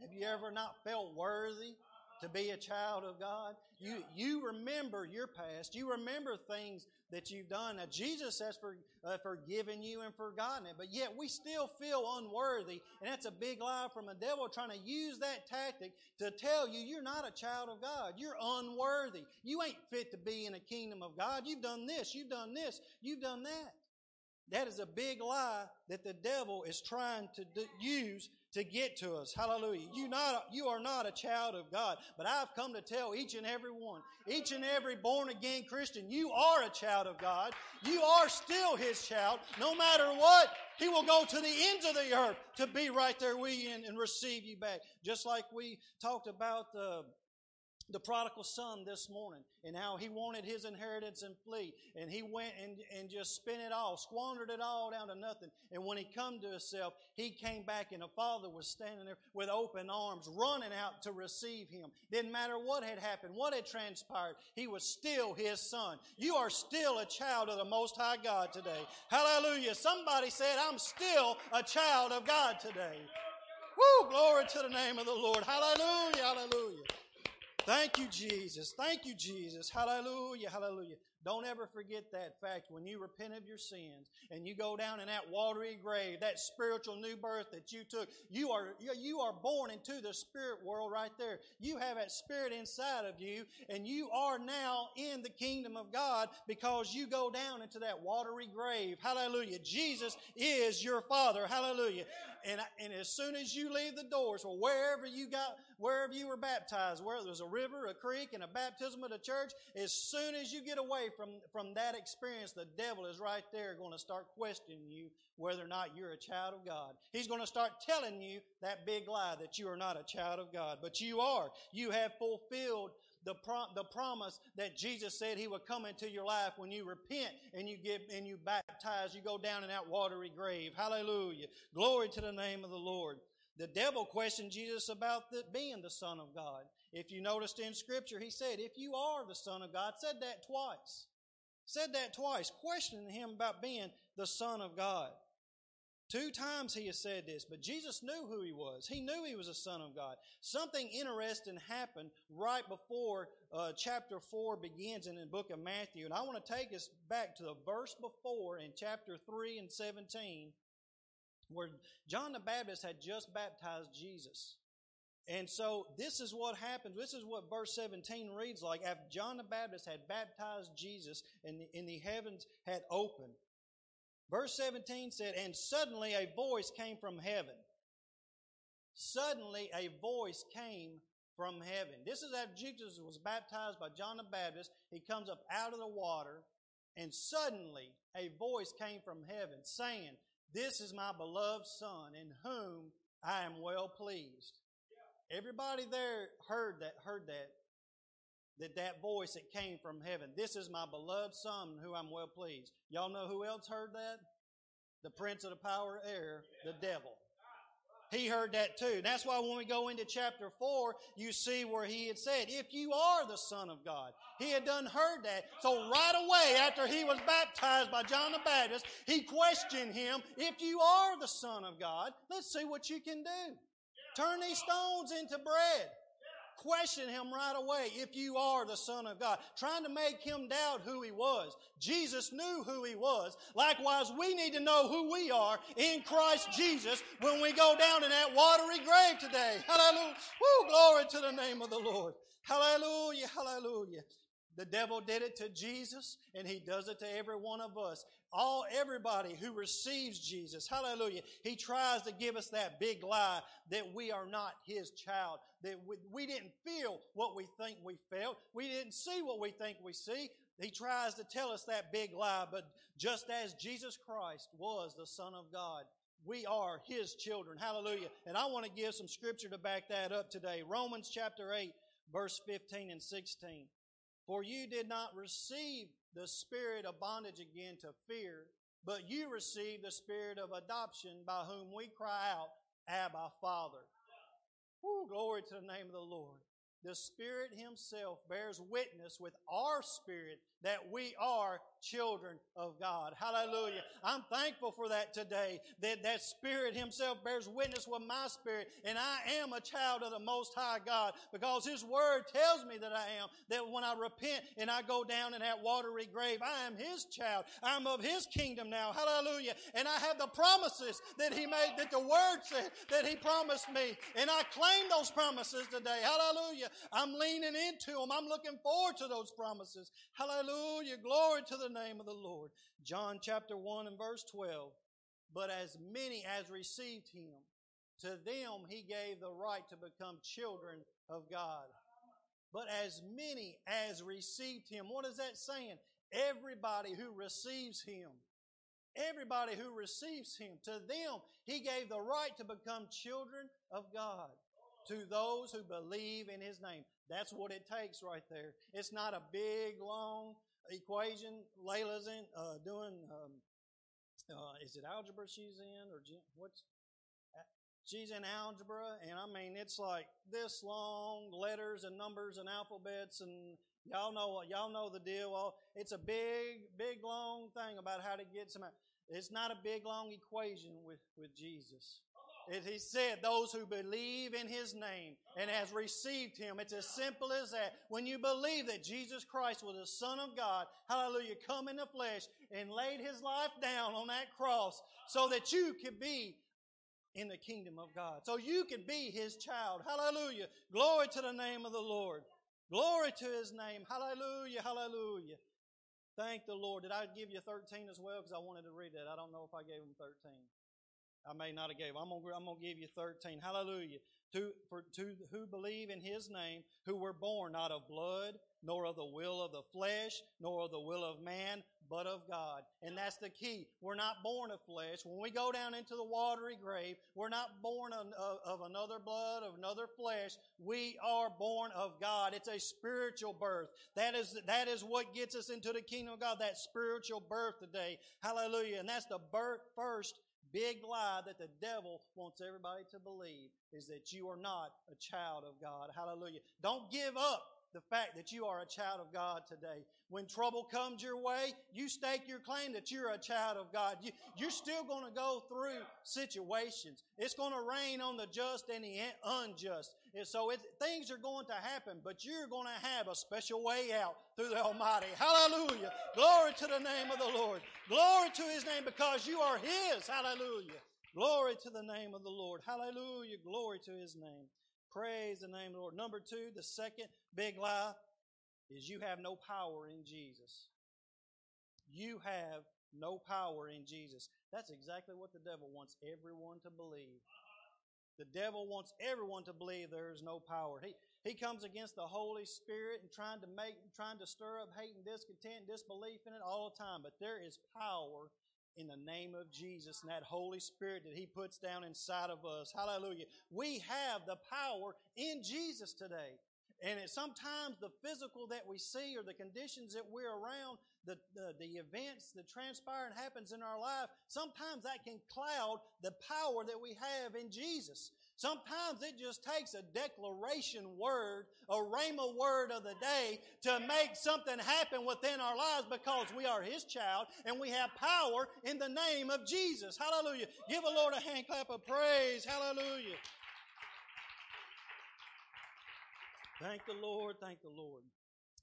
Have you ever not felt worthy to be a child of God? You, you remember your past. You remember things that you've done. Now, Jesus has for, uh, forgiven you and forgotten it, but yet we still feel unworthy. And that's a big lie from the devil trying to use that tactic to tell you you're not a child of God. You're unworthy. You ain't fit to be in the kingdom of God. You've done this. You've done this. You've done that. That is a big lie that the devil is trying to use to get to us. Hallelujah. You not you are not a child of God, but I've come to tell each and every one, each and every born again Christian, you are a child of God. You are still his child. No matter what, he will go to the ends of the earth to be right there with you and, and receive you back. Just like we talked about the the prodigal son this morning and how he wanted his inheritance and flee. And he went and, and just spent it all, squandered it all down to nothing. And when he come to himself, he came back and the father was standing there with open arms, running out to receive him. Didn't matter what had happened, what had transpired. He was still his son. You are still a child of the Most High God today. Hallelujah. Somebody said, I'm still a child of God today. Woo! Glory to the name of the Lord. Hallelujah. Hallelujah. Thank you, Jesus. Thank you, Jesus. Hallelujah. Hallelujah. Don't ever forget that fact when you repent of your sins and you go down in that watery grave, that spiritual new birth that you took. You are, you are born into the spirit world right there. You have that spirit inside of you and you are now in the kingdom of God because you go down into that watery grave. Hallelujah. Jesus is your father. Hallelujah. And, and as soon as you leave the doors or wherever you got, wherever you were baptized, where there's a river, a creek, and a baptism of the church, as soon as you get away from, from that experience, the devil is right there going to start questioning you whether or not you're a child of God. He's going to start telling you that big lie that you are not a child of God. But you are. You have fulfilled the, the promise that Jesus said He would come into your life when you repent and you get and you baptize, you go down in that watery grave. Hallelujah. Glory to the name of the Lord. The devil questioned Jesus about the, being the Son of God. If you noticed in Scripture, he said, If you are the Son of God, said that twice. Said that twice, questioning him about being the Son of God. Two times he has said this, but Jesus knew who he was. He knew he was a son of God. Something interesting happened right before uh, chapter 4 begins in the book of Matthew. And I want to take us back to the verse before in chapter 3 and 17 where John the Baptist had just baptized Jesus. And so this is what happens. This is what verse 17 reads like. After John the Baptist had baptized Jesus and the, and the heavens had opened. Verse 17 said, And suddenly a voice came from heaven. Suddenly a voice came from heaven. This is after Jesus was baptized by John the Baptist. He comes up out of the water, and suddenly a voice came from heaven saying, this is my beloved Son in whom I am well pleased. Everybody there heard that, heard that, that that voice that came from heaven. This is my beloved Son who I'm well pleased. Y'all know who else heard that? The prince of the power of air, the devil. He heard that too. That's why when we go into chapter 4, you see where he had said, if you are the Son of God. He had done heard that. So right away after he was baptized by John the Baptist, he questioned him, if you are the Son of God, let's see what you can do. Turn these stones into bread. Questioning him right away if you are the Son of God, trying to make him doubt who he was. Jesus knew who he was. Likewise, we need to know who we are in Christ Jesus when we go down in that watery grave today. Hallelujah. Woo, glory to the name of the Lord. Hallelujah, hallelujah. The devil did it to Jesus, and he does it to every one of us. All everybody who receives Jesus, hallelujah. He tries to give us that big lie that we are not his child, that we, we didn't feel what we think we felt, we didn't see what we think we see. He tries to tell us that big lie, but just as Jesus Christ was the Son of God, we are His children. Hallelujah. And I want to give some scripture to back that up today. Romans chapter 8, verse 15 and 16. For you did not receive the spirit of bondage again to fear, but you received the spirit of adoption by whom we cry out, Abba, Father. Woo, glory to the name of the Lord. The Spirit Himself bears witness with our spirit that we are children of God. Hallelujah. I'm thankful for that today, that that Spirit Himself bears witness with my spirit, and I am a child of the Most High God because His Word tells me that I am, that when I repent and I go down in that watery grave, I am His child. I'm of His kingdom now. Hallelujah. And I have the promises that He made, that the Word said that He promised me, and I claim those promises today. Hallelujah. I'm leaning into them. I'm looking forward to those promises. Hallelujah. Glory to the name of the Lord. John chapter 1 and verse 12. But as many as received him, to them he gave the right to become children of God. But as many as received him, what is that saying? Everybody who receives him. Everybody who receives him. To them he gave the right to become children of God to those who believe in his name. That's what it takes right there. It's not a big, long equation. Layla's in, uh, doing, um, uh, is it algebra she's in or what's, she's in algebra and I mean, it's like this long letters and numbers and alphabets and y'all know, y'all know the deal. Well, It's a big, big, long thing about how to get some, it's not a big, long equation with, with Jesus he said, those who believe in his name and has received him. It's as simple as that. When you believe that Jesus Christ was the Son of God, hallelujah, come in the flesh and laid his life down on that cross so that you could be in the kingdom of God. So you can be his child. Hallelujah. Glory to the name of the Lord. Glory to his name. Hallelujah. Hallelujah. Thank the Lord. Did I give you 13 as well? Because I wanted to read that. I don't know if I gave him 13. I may not have gave. I'm gonna, I'm gonna give you 13. Hallelujah. To, for, to who believe in his name, who were born not of blood, nor of the will of the flesh, nor of the will of man, but of God. And that's the key. We're not born of flesh. When we go down into the watery grave, we're not born of, of, another blood, of another flesh. We are born of God. It's a spiritual birth. That is, that is what gets us into the kingdom of God, that spiritual birth today. Hallelujah. And that's the birth first big lie that the devil wants everybody to believe is that you are not a child of God. Hallelujah. Don't give up the fact that you are a child of God today. When trouble comes your way, you stake your claim that you're a child of God. You, you're still going to go through situations. It's going to rain on the just and the unjust. And so it, things are going to happen, but you're going to have a special way out through the Almighty. Hallelujah. Glory to the name of the Lord. Glory to His name because you are His. Hallelujah. Glory to the name of the Lord. Hallelujah. Glory to His name. Praise the name of the Lord. Number two, the second big lie is you have no power in Jesus. You have no power in Jesus. That's exactly what the devil wants everyone to believe. The devil wants everyone to believe there is no power. He, he comes against the Holy Spirit and trying to make, trying to stir up hate and discontent and disbelief in it all the time. But there is power in the name of Jesus and that Holy Spirit that He puts down inside of us. Hallelujah. We have the power in Jesus today. And it, sometimes the physical that we see or the conditions that we're around, the, the, the events that transpire and happens in our life, sometimes that can cloud the power that we have in Jesus. Sometimes it just takes a declaration word, a rhema word of the day to make something happen within our lives because we are His child and we have power in the name of Jesus. Hallelujah. Give the Lord a hand clap of praise. Hallelujah. Thank the Lord, thank the Lord.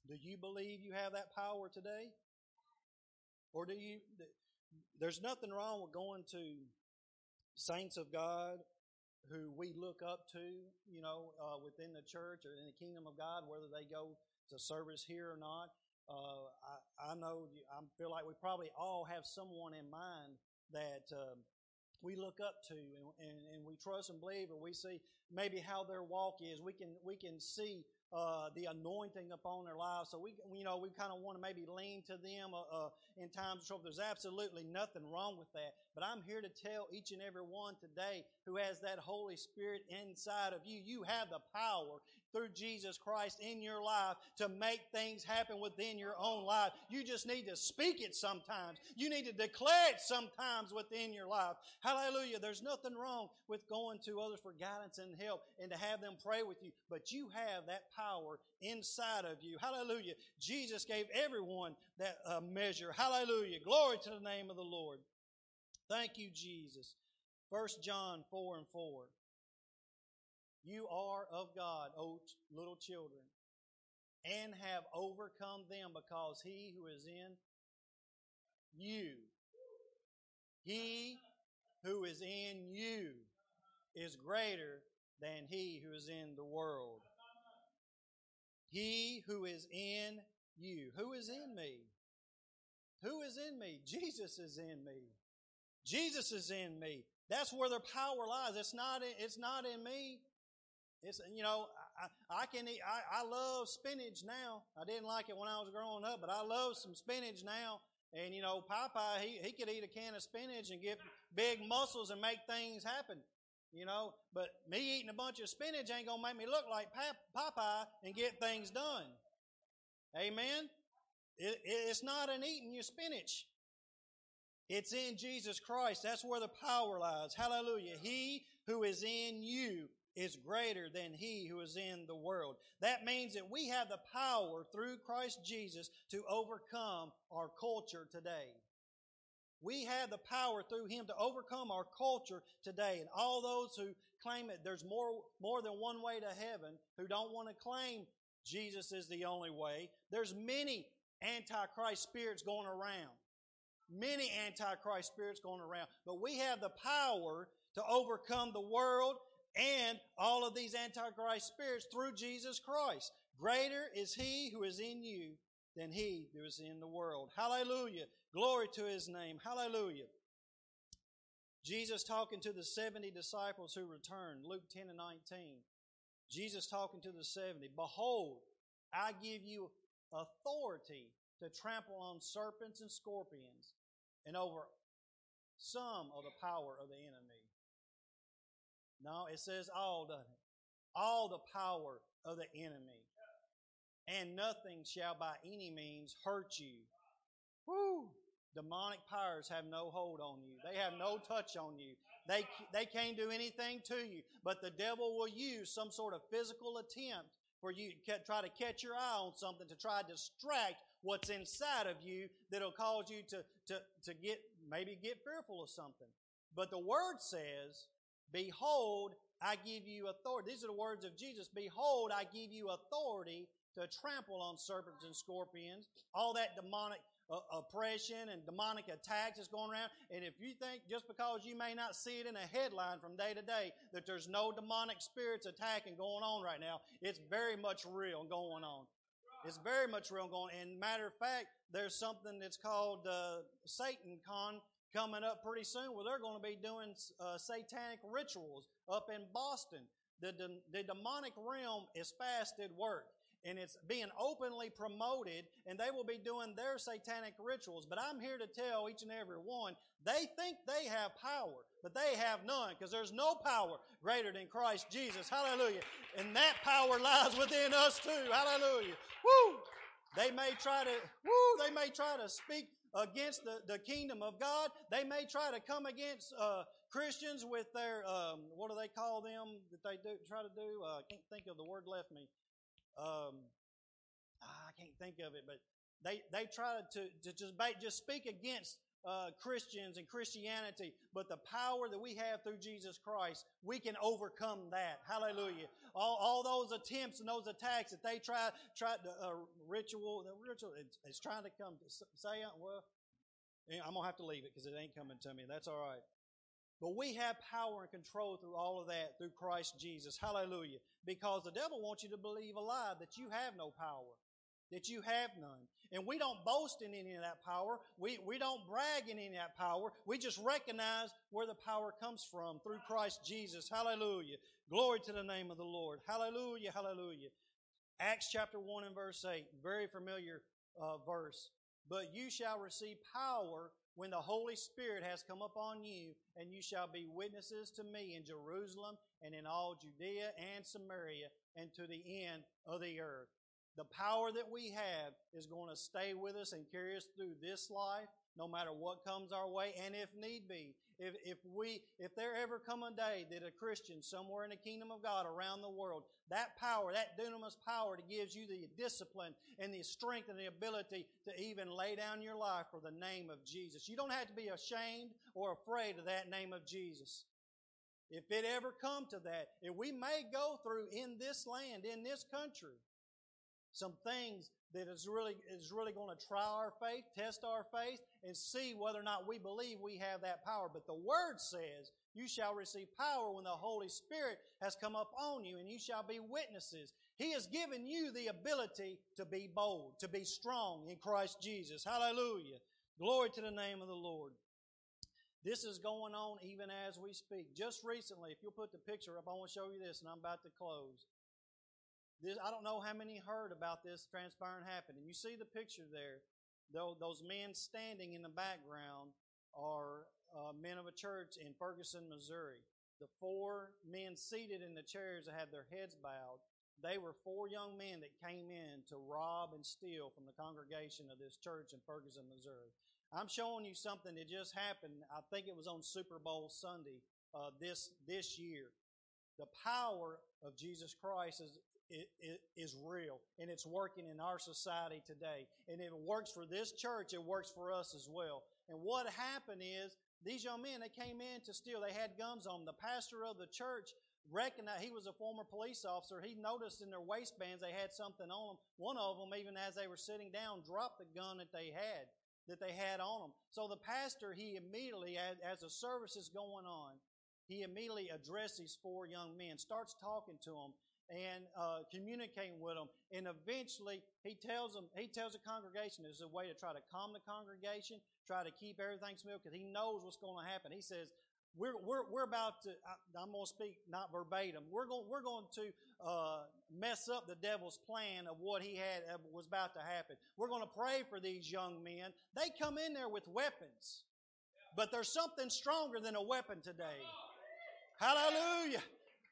Do you believe you have that power today? Or do you, there's nothing wrong with going to saints of God who we look up to, you know, uh, within the church or in the kingdom of God, whether they go to service here or not. Uh, I, I know, I feel like we probably all have someone in mind that uh, we look up to and, and, and, we trust and believe, or we see maybe how their walk is. We can we can see the anointing upon their lives. So we, you know, we kind of want to maybe lean to them uh, uh, in times of trouble. There's absolutely nothing wrong with that. But I'm here to tell each and every one today who has that Holy Spirit inside of you, you have the power through Jesus Christ in your life to make things happen within your own life. You just need to speak it sometimes. You need to declare it sometimes within your life. Hallelujah. There's nothing wrong with going to others for guidance and help and to have them pray with you, but you have that power inside of you. Hallelujah. Jesus gave everyone that uh, measure. Hallelujah. Glory to the name of the Lord. Thank you, Jesus. First John 4 and 4. You are of God, O little children, and have overcome them because he who is in you, he who is in you is greater than he who is in the world. He who is in you. Who is in me? Who is in me? Jesus is in me. Jesus is in me. That's where the power lies. It's not in, it's not in me. It's, you know, I, I can eat, I, I love spinach now. I didn't like it when I was growing up, but I love some spinach now. And, you know, Popeye, he, he could eat a can of spinach and get big muscles and make things happen. You know, but me eating a bunch of spinach ain't to make me look like Popeye and get things done. Amen? It, it's not in eating your spinach. It's in Jesus Christ. That's where the power lies. Hallelujah. He who is in you is greater than he who is in the world. That means that we have the power through Christ Jesus to overcome our culture today. We have the power through him to overcome our culture today. And all those who claim that there's more, more than one way to heaven, who don't want to claim Jesus is the only way, there's many antichrist spirits going around. Many antichrist spirits going around. But we have the power to overcome the world and all of these antichrist spirits through Jesus Christ. Greater is he who is in you than he who is in the world. Hallelujah. Glory to his name. Hallelujah. Jesus talking to the 70 disciples who returned, Luke 10 and 19. Jesus talking to the 70, Behold, I give you authority to trample on serpents and scorpions and over some of the power of the enemy. No, it says all, doesn't it? All the power of the enemy. And nothing shall by any means hurt you. Woo! Demonic powers have no hold on you. They have no touch on you. They, they can't do anything to you. But the devil will use some sort of physical attempt for you to try to catch your eye on something to try to distract what's inside of you that'll cause you to, to, to get, maybe get fearful of something. But the word says, Behold, I give you authority. These are the words of Jesus. Behold, I give you authority to trample on serpents and scorpions, all that demonic uh, oppression and demonic attacks that's going around. And if you think just because you may not see it in a headline from day to day that there's no demonic spirits attacking going on right now, it's very much real going on. It's very much real going. on. And matter of fact, there's something that's called uh, Satan Con coming up pretty soon where they're going to be doing uh, satanic rituals up in Boston. The, the, the demonic realm is fasted work and it's being openly promoted and they will be doing their satanic rituals. But I'm here to tell each and every one, they think they have power, but they have none because there's no power greater than Christ Jesus. Hallelujah. And that power lies within us too. Hallelujah. Woo! They may try to, woo, they may try to speak against the, the kingdom of God. They may try to come against uh, Christians with their, um, what do they call them that they do try to do? Uh, I can't think of the word left me. Um, I can't think of it, but they, they try to, to just, just speak against uh, Christians and Christianity, but the power that we have through Jesus Christ, we can overcome that. Hallelujah. All, all those attempts and those attacks that they try, try the uh, ritual, the ritual, it's, it's trying to come to say, uh, well, I'm going to have to leave it because it ain't coming to me. That's all right. But we have power and control through all of that through Christ Jesus. Hallelujah. Because the devil wants you to believe a lie that you have no power, that you have none. And we don't boast in any of that power. We, we don't brag in any of that power. We just recognize where the power comes from through Christ Jesus. Hallelujah. Glory to the name of the Lord. Hallelujah. Hallelujah. Acts chapter 1 and verse 8, very familiar uh, verse. But you shall receive power when the Holy Spirit has come upon you, and you shall be witnesses to me in Jerusalem and in all Judea and Samaria and to the end of the earth. The power that we have is going to stay with us and carry us through this life, no matter what comes our way, and if need be, if, if we, if there ever come a day that a Christian somewhere in the kingdom of God around the world, that power, that dunamis power that gives you the discipline and the strength and the ability to even lay down your life for the name of Jesus. You don't have to be ashamed or afraid of that name of Jesus. If it ever come to that, if we may go through in this land, in this country, some things that is really is really going to try our faith, test our faith, and see whether or not we believe we have that power. But the Word says, "You shall receive power when the Holy Spirit has come upon you, and you shall be witnesses." He has given you the ability to be bold, to be strong in Christ Jesus. Hallelujah! Glory to the name of the Lord. This is going on even as we speak. Just recently, if you'll put the picture up, I want to show you this, and I'm about to close. This, I don't know how many heard about this transpiring happening. You see the picture there. Those men standing in the background are uh, men of a church in Ferguson, Missouri. The four men seated in the chairs that had their heads bowed, they were four young men that came in to rob and steal from the congregation of this church in Ferguson, Missouri. I'm showing you something that just happened. I think it was on Super Bowl Sunday uh, this this year. The power of Jesus Christ is is real and it's working in our society today. And if it works for this church, it works for us as well. And what happened is these young men, they came in to steal. They had guns on them. The pastor of the church recognized, he was a former police officer. He noticed in their waistbands they had something on them. One of them, even as they were sitting down, dropped the gun that they had, that they had on them. So the pastor, he immediately, as, as the service is going on, he immediately addressed these four young men, starts talking to them, and uh, communicating with them. And eventually, he tells them, he tells the congregation there's a way to try to calm the congregation, try to keep everything smooth, because he knows what's going to happen. He says, we're, we're, we're about to, I, am going to speak not verbatim, we're going, we're going to uh, mess up the devil's plan of what he had, uh, was about to happen. We're going to pray for these young men. They come in there with weapons, but there's something stronger than a weapon today. Hallelujah.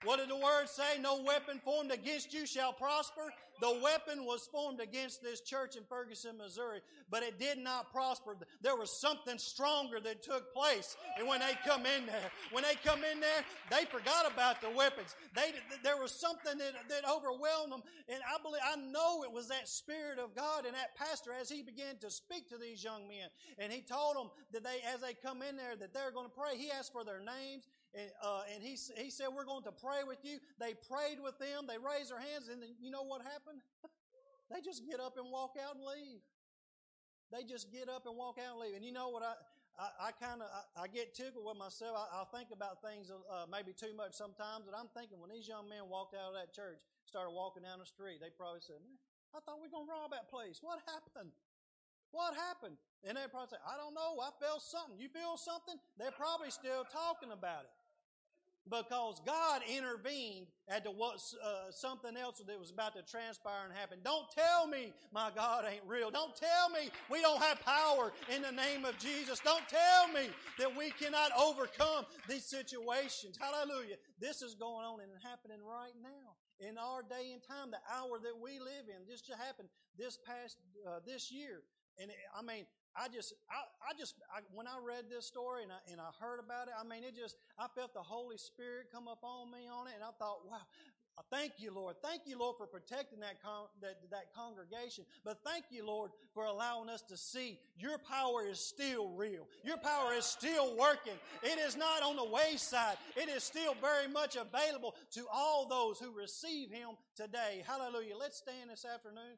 What did the word say? No weapon formed against you shall prosper. The weapon was formed against this church in Ferguson, Missouri, but it did not prosper. There was something stronger that took place. And when they come in there, when they come in there, they forgot about the weapons. They, there was something that, that overwhelmed them. And I believe, I know it was that Spirit of God and that pastor as he began to speak to these young men. And he told them that they, as they come in there, that they're going to pray. He asked for their names. And, uh, and he, he said, We're going to pray with you. They prayed with them. They raised their hands. And then, you know what happened? they just get up and walk out and leave. They just get up and walk out and leave. And you know what I, I, I kind of, I, I, get tickled with myself. I, will think about things uh, maybe too much sometimes. And I'm thinking when these young men walked out of that church, started walking down the street, they probably said, man, I thought we were going to rob that place. What happened? What happened? And they probably say, I don't know. I felt something. You feel something? They're probably still talking about it because God intervened at the what uh, something else that was about to transpire and happen. Don't tell me my God ain't real. Don't tell me we don't have power in the name of Jesus. Don't tell me that we cannot overcome these situations. Hallelujah. This is going on and happening right now in our day and time, the hour that we live in. This just happened this past uh, this year. And I mean, I just, I, I just, I, when I read this story and I, and I heard about it, I mean, it just, I felt the Holy Spirit come up on me on it, and I thought, wow, I thank you, Lord. Thank you, Lord, for protecting that, con- that, that congregation. But thank you, Lord, for allowing us to see your power is still real. Your power is still working. It is not on the wayside. It is still very much available to all those who receive Him today. Hallelujah. Let's stand this afternoon.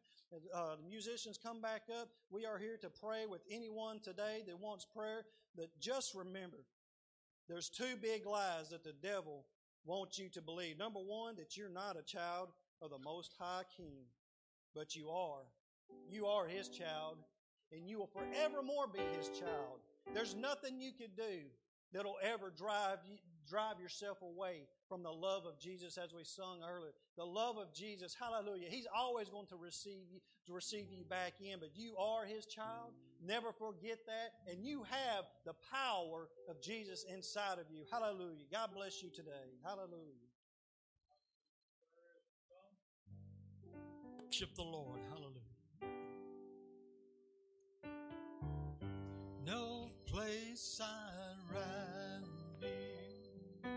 Uh, the musicians come back up. We are here to pray with anyone today that wants prayer. That just remember, there's two big lies that the devil wants you to believe. Number one, that you're not a child of the Most High King, but you are. You are His child, and you will forevermore be His child. There's nothing you can do that'll ever drive you, drive yourself away from the love of Jesus, as we sung earlier. The love of Jesus, hallelujah. He's always going to receive you, to receive you back in, but you are His child. Never forget that, and you have the power of Jesus inside of you. Hallelujah. God bless you today. Hallelujah. Worship the Lord. Hallelujah. No place I'd rather be.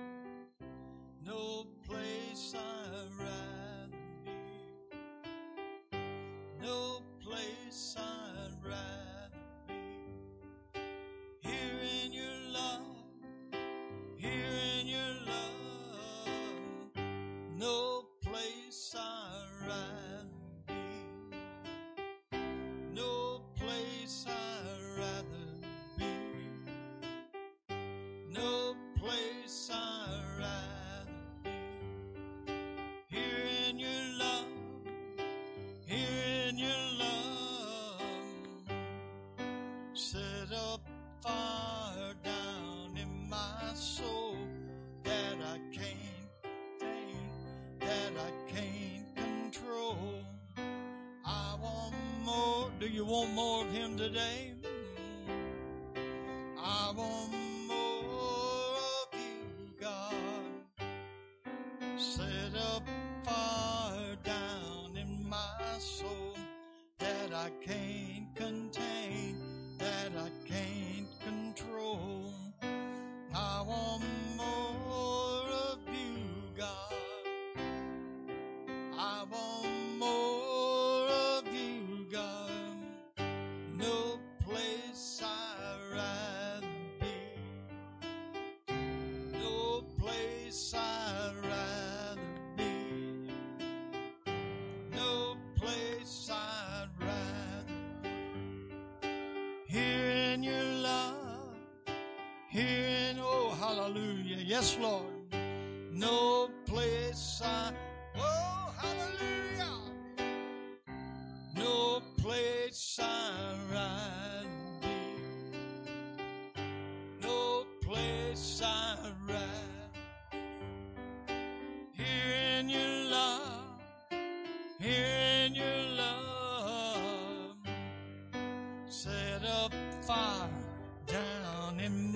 No place I'd rather be. No place I'd rather You want more of Him today?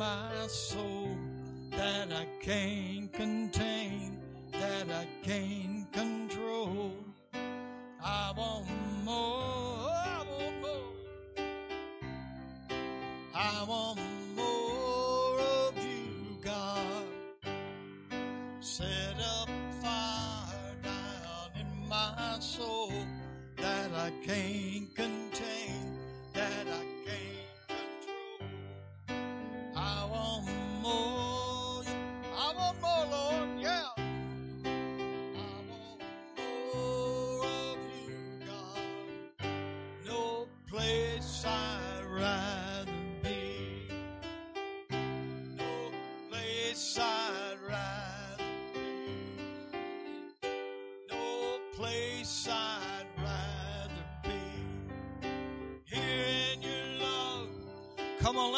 My soul that I can't contain,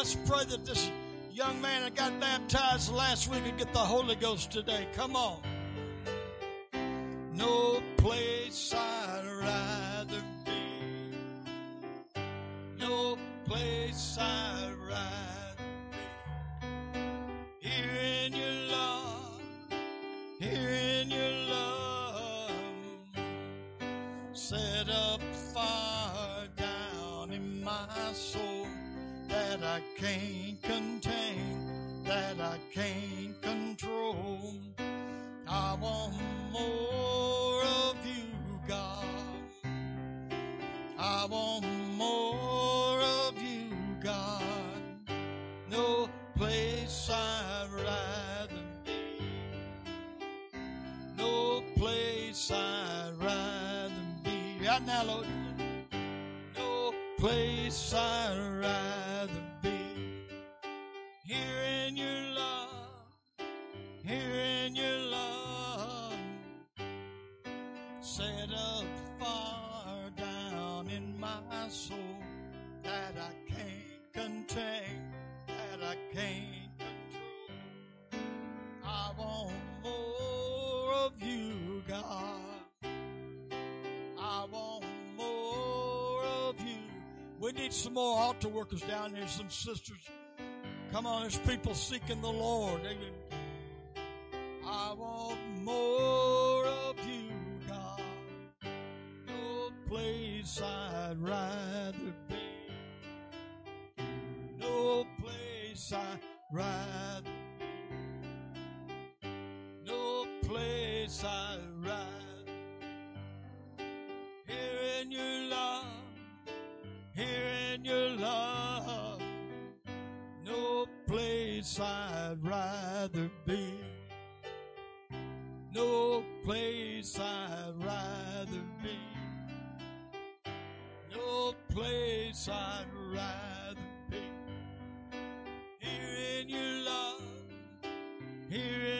let's pray that this young man that got baptized last week and get the Holy Ghost today. Come on. Workers down there, some sisters. Come on, there's people seeking the Lord. I want more of you, God. No place I'd rather be. No place I'd rather rather be. No place I'd rather be. No place I'd rather be. Here in your love. Here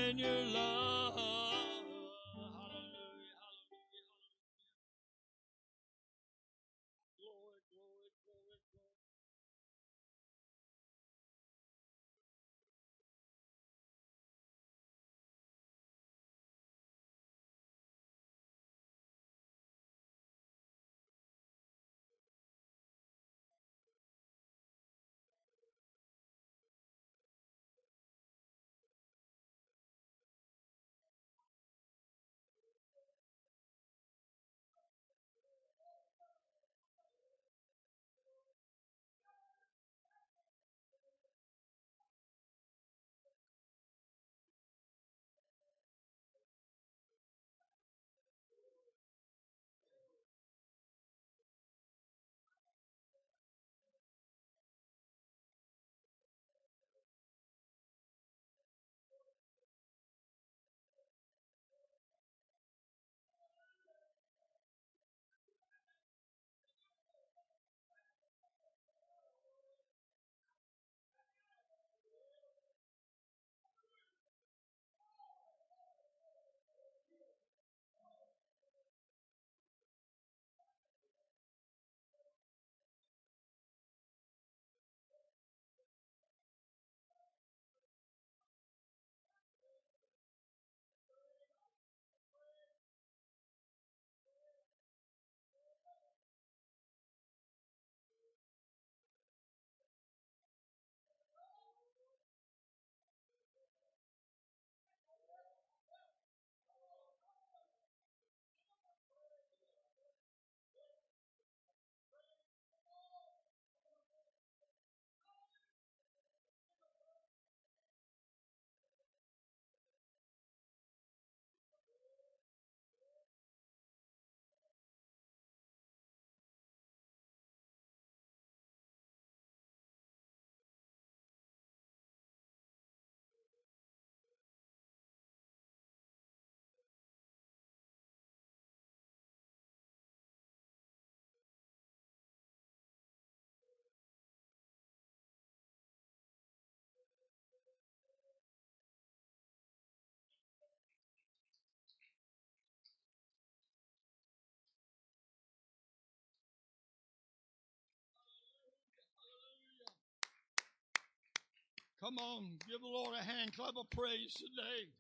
Come on, give the Lord a hand clap of praise today.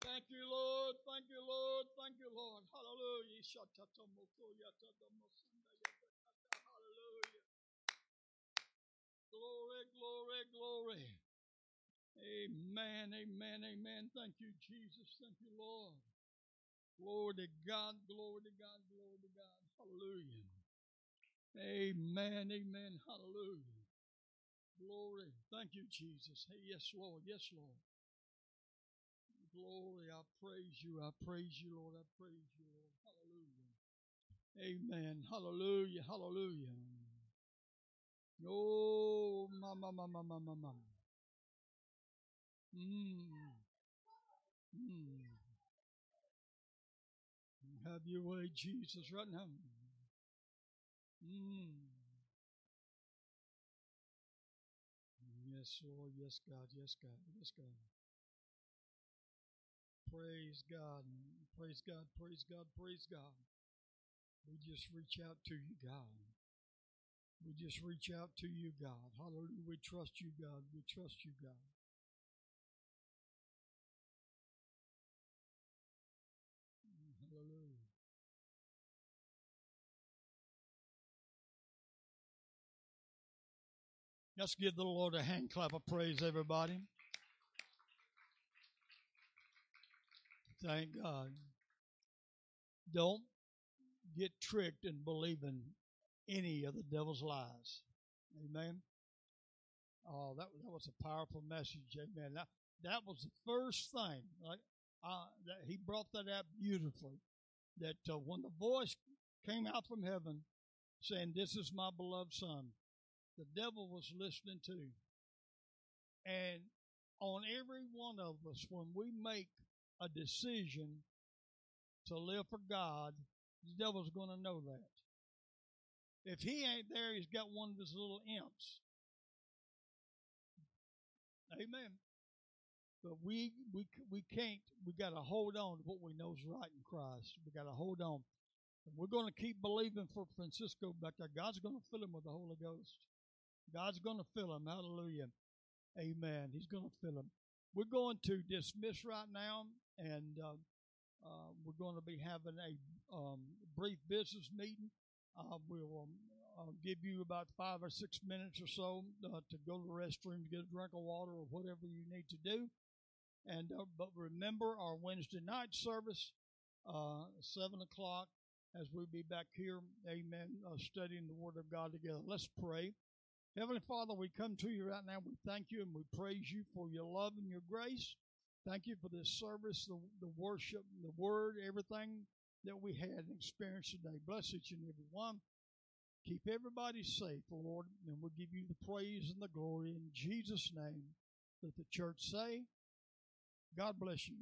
Thank you, Lord. Thank you, Lord. Thank you, Lord. Hallelujah. Hallelujah. Glory, glory, glory. Amen, amen, amen. Thank you, Jesus. Thank you, Lord. Glory to God, glory to God, glory to God. Hallelujah. Amen, amen, hallelujah. Glory. Thank you, Jesus. Hey, yes, Lord. Yes, Lord. glory. I praise you. I praise you, Lord. I praise you, Lord. Hallelujah. Amen. Hallelujah. Hallelujah. Oh, my, my, my, my, my, my, my. Mm. Mm. Have your way, Jesus, right now. Mm. Yes, Lord. Yes, God. Yes, God. Yes, God. Praise God. Praise God. Praise God. Praise God. We just reach out to you, God. We just reach out to you, God. Hallelujah. We trust you, God. We trust you, God. Let's give the Lord a hand clap of praise, everybody. Thank God. Don't get tricked in believing any of the devil's lies. Amen. Oh, that, that was a powerful message. Amen. That, that was the first thing. Like, uh, that he brought that out beautifully. That uh, when the voice came out from heaven saying, This is my beloved son, the devil was listening to. And on every one of us, when we make a decision to live for God, the devil's going to know that. If he ain't there, he's got one of his little imps. Amen. But we we we can't. We got to hold on to what we know is right in Christ. We got to hold on. And we're going to keep believing for Francisco back there. God's going to fill him with the Holy Ghost. God's going to fill him. Hallelujah. Amen. He's going to fill him. We're going to dismiss right now, and uh, uh, we're going to be having a um, brief business meeting. Uh, we'll um, uh, give you about five or six minutes or so uh, to go to the restroom to get a drink of water or whatever you need to do. And uh, but remember our Wednesday night service, uh, seven o'clock, as we'll be back here, Amen, studying the Word of God together. Let's pray. Heavenly Father, we come to you right now. We thank you and we praise you for your love and your grace. Thank you for this service, the, the worship, the word, everything that we had and experienced today. Bless each and every one. Keep everybody safe, Lord, and we'll give you the praise and the glory in Jesus' name. Let the church say, God bless you.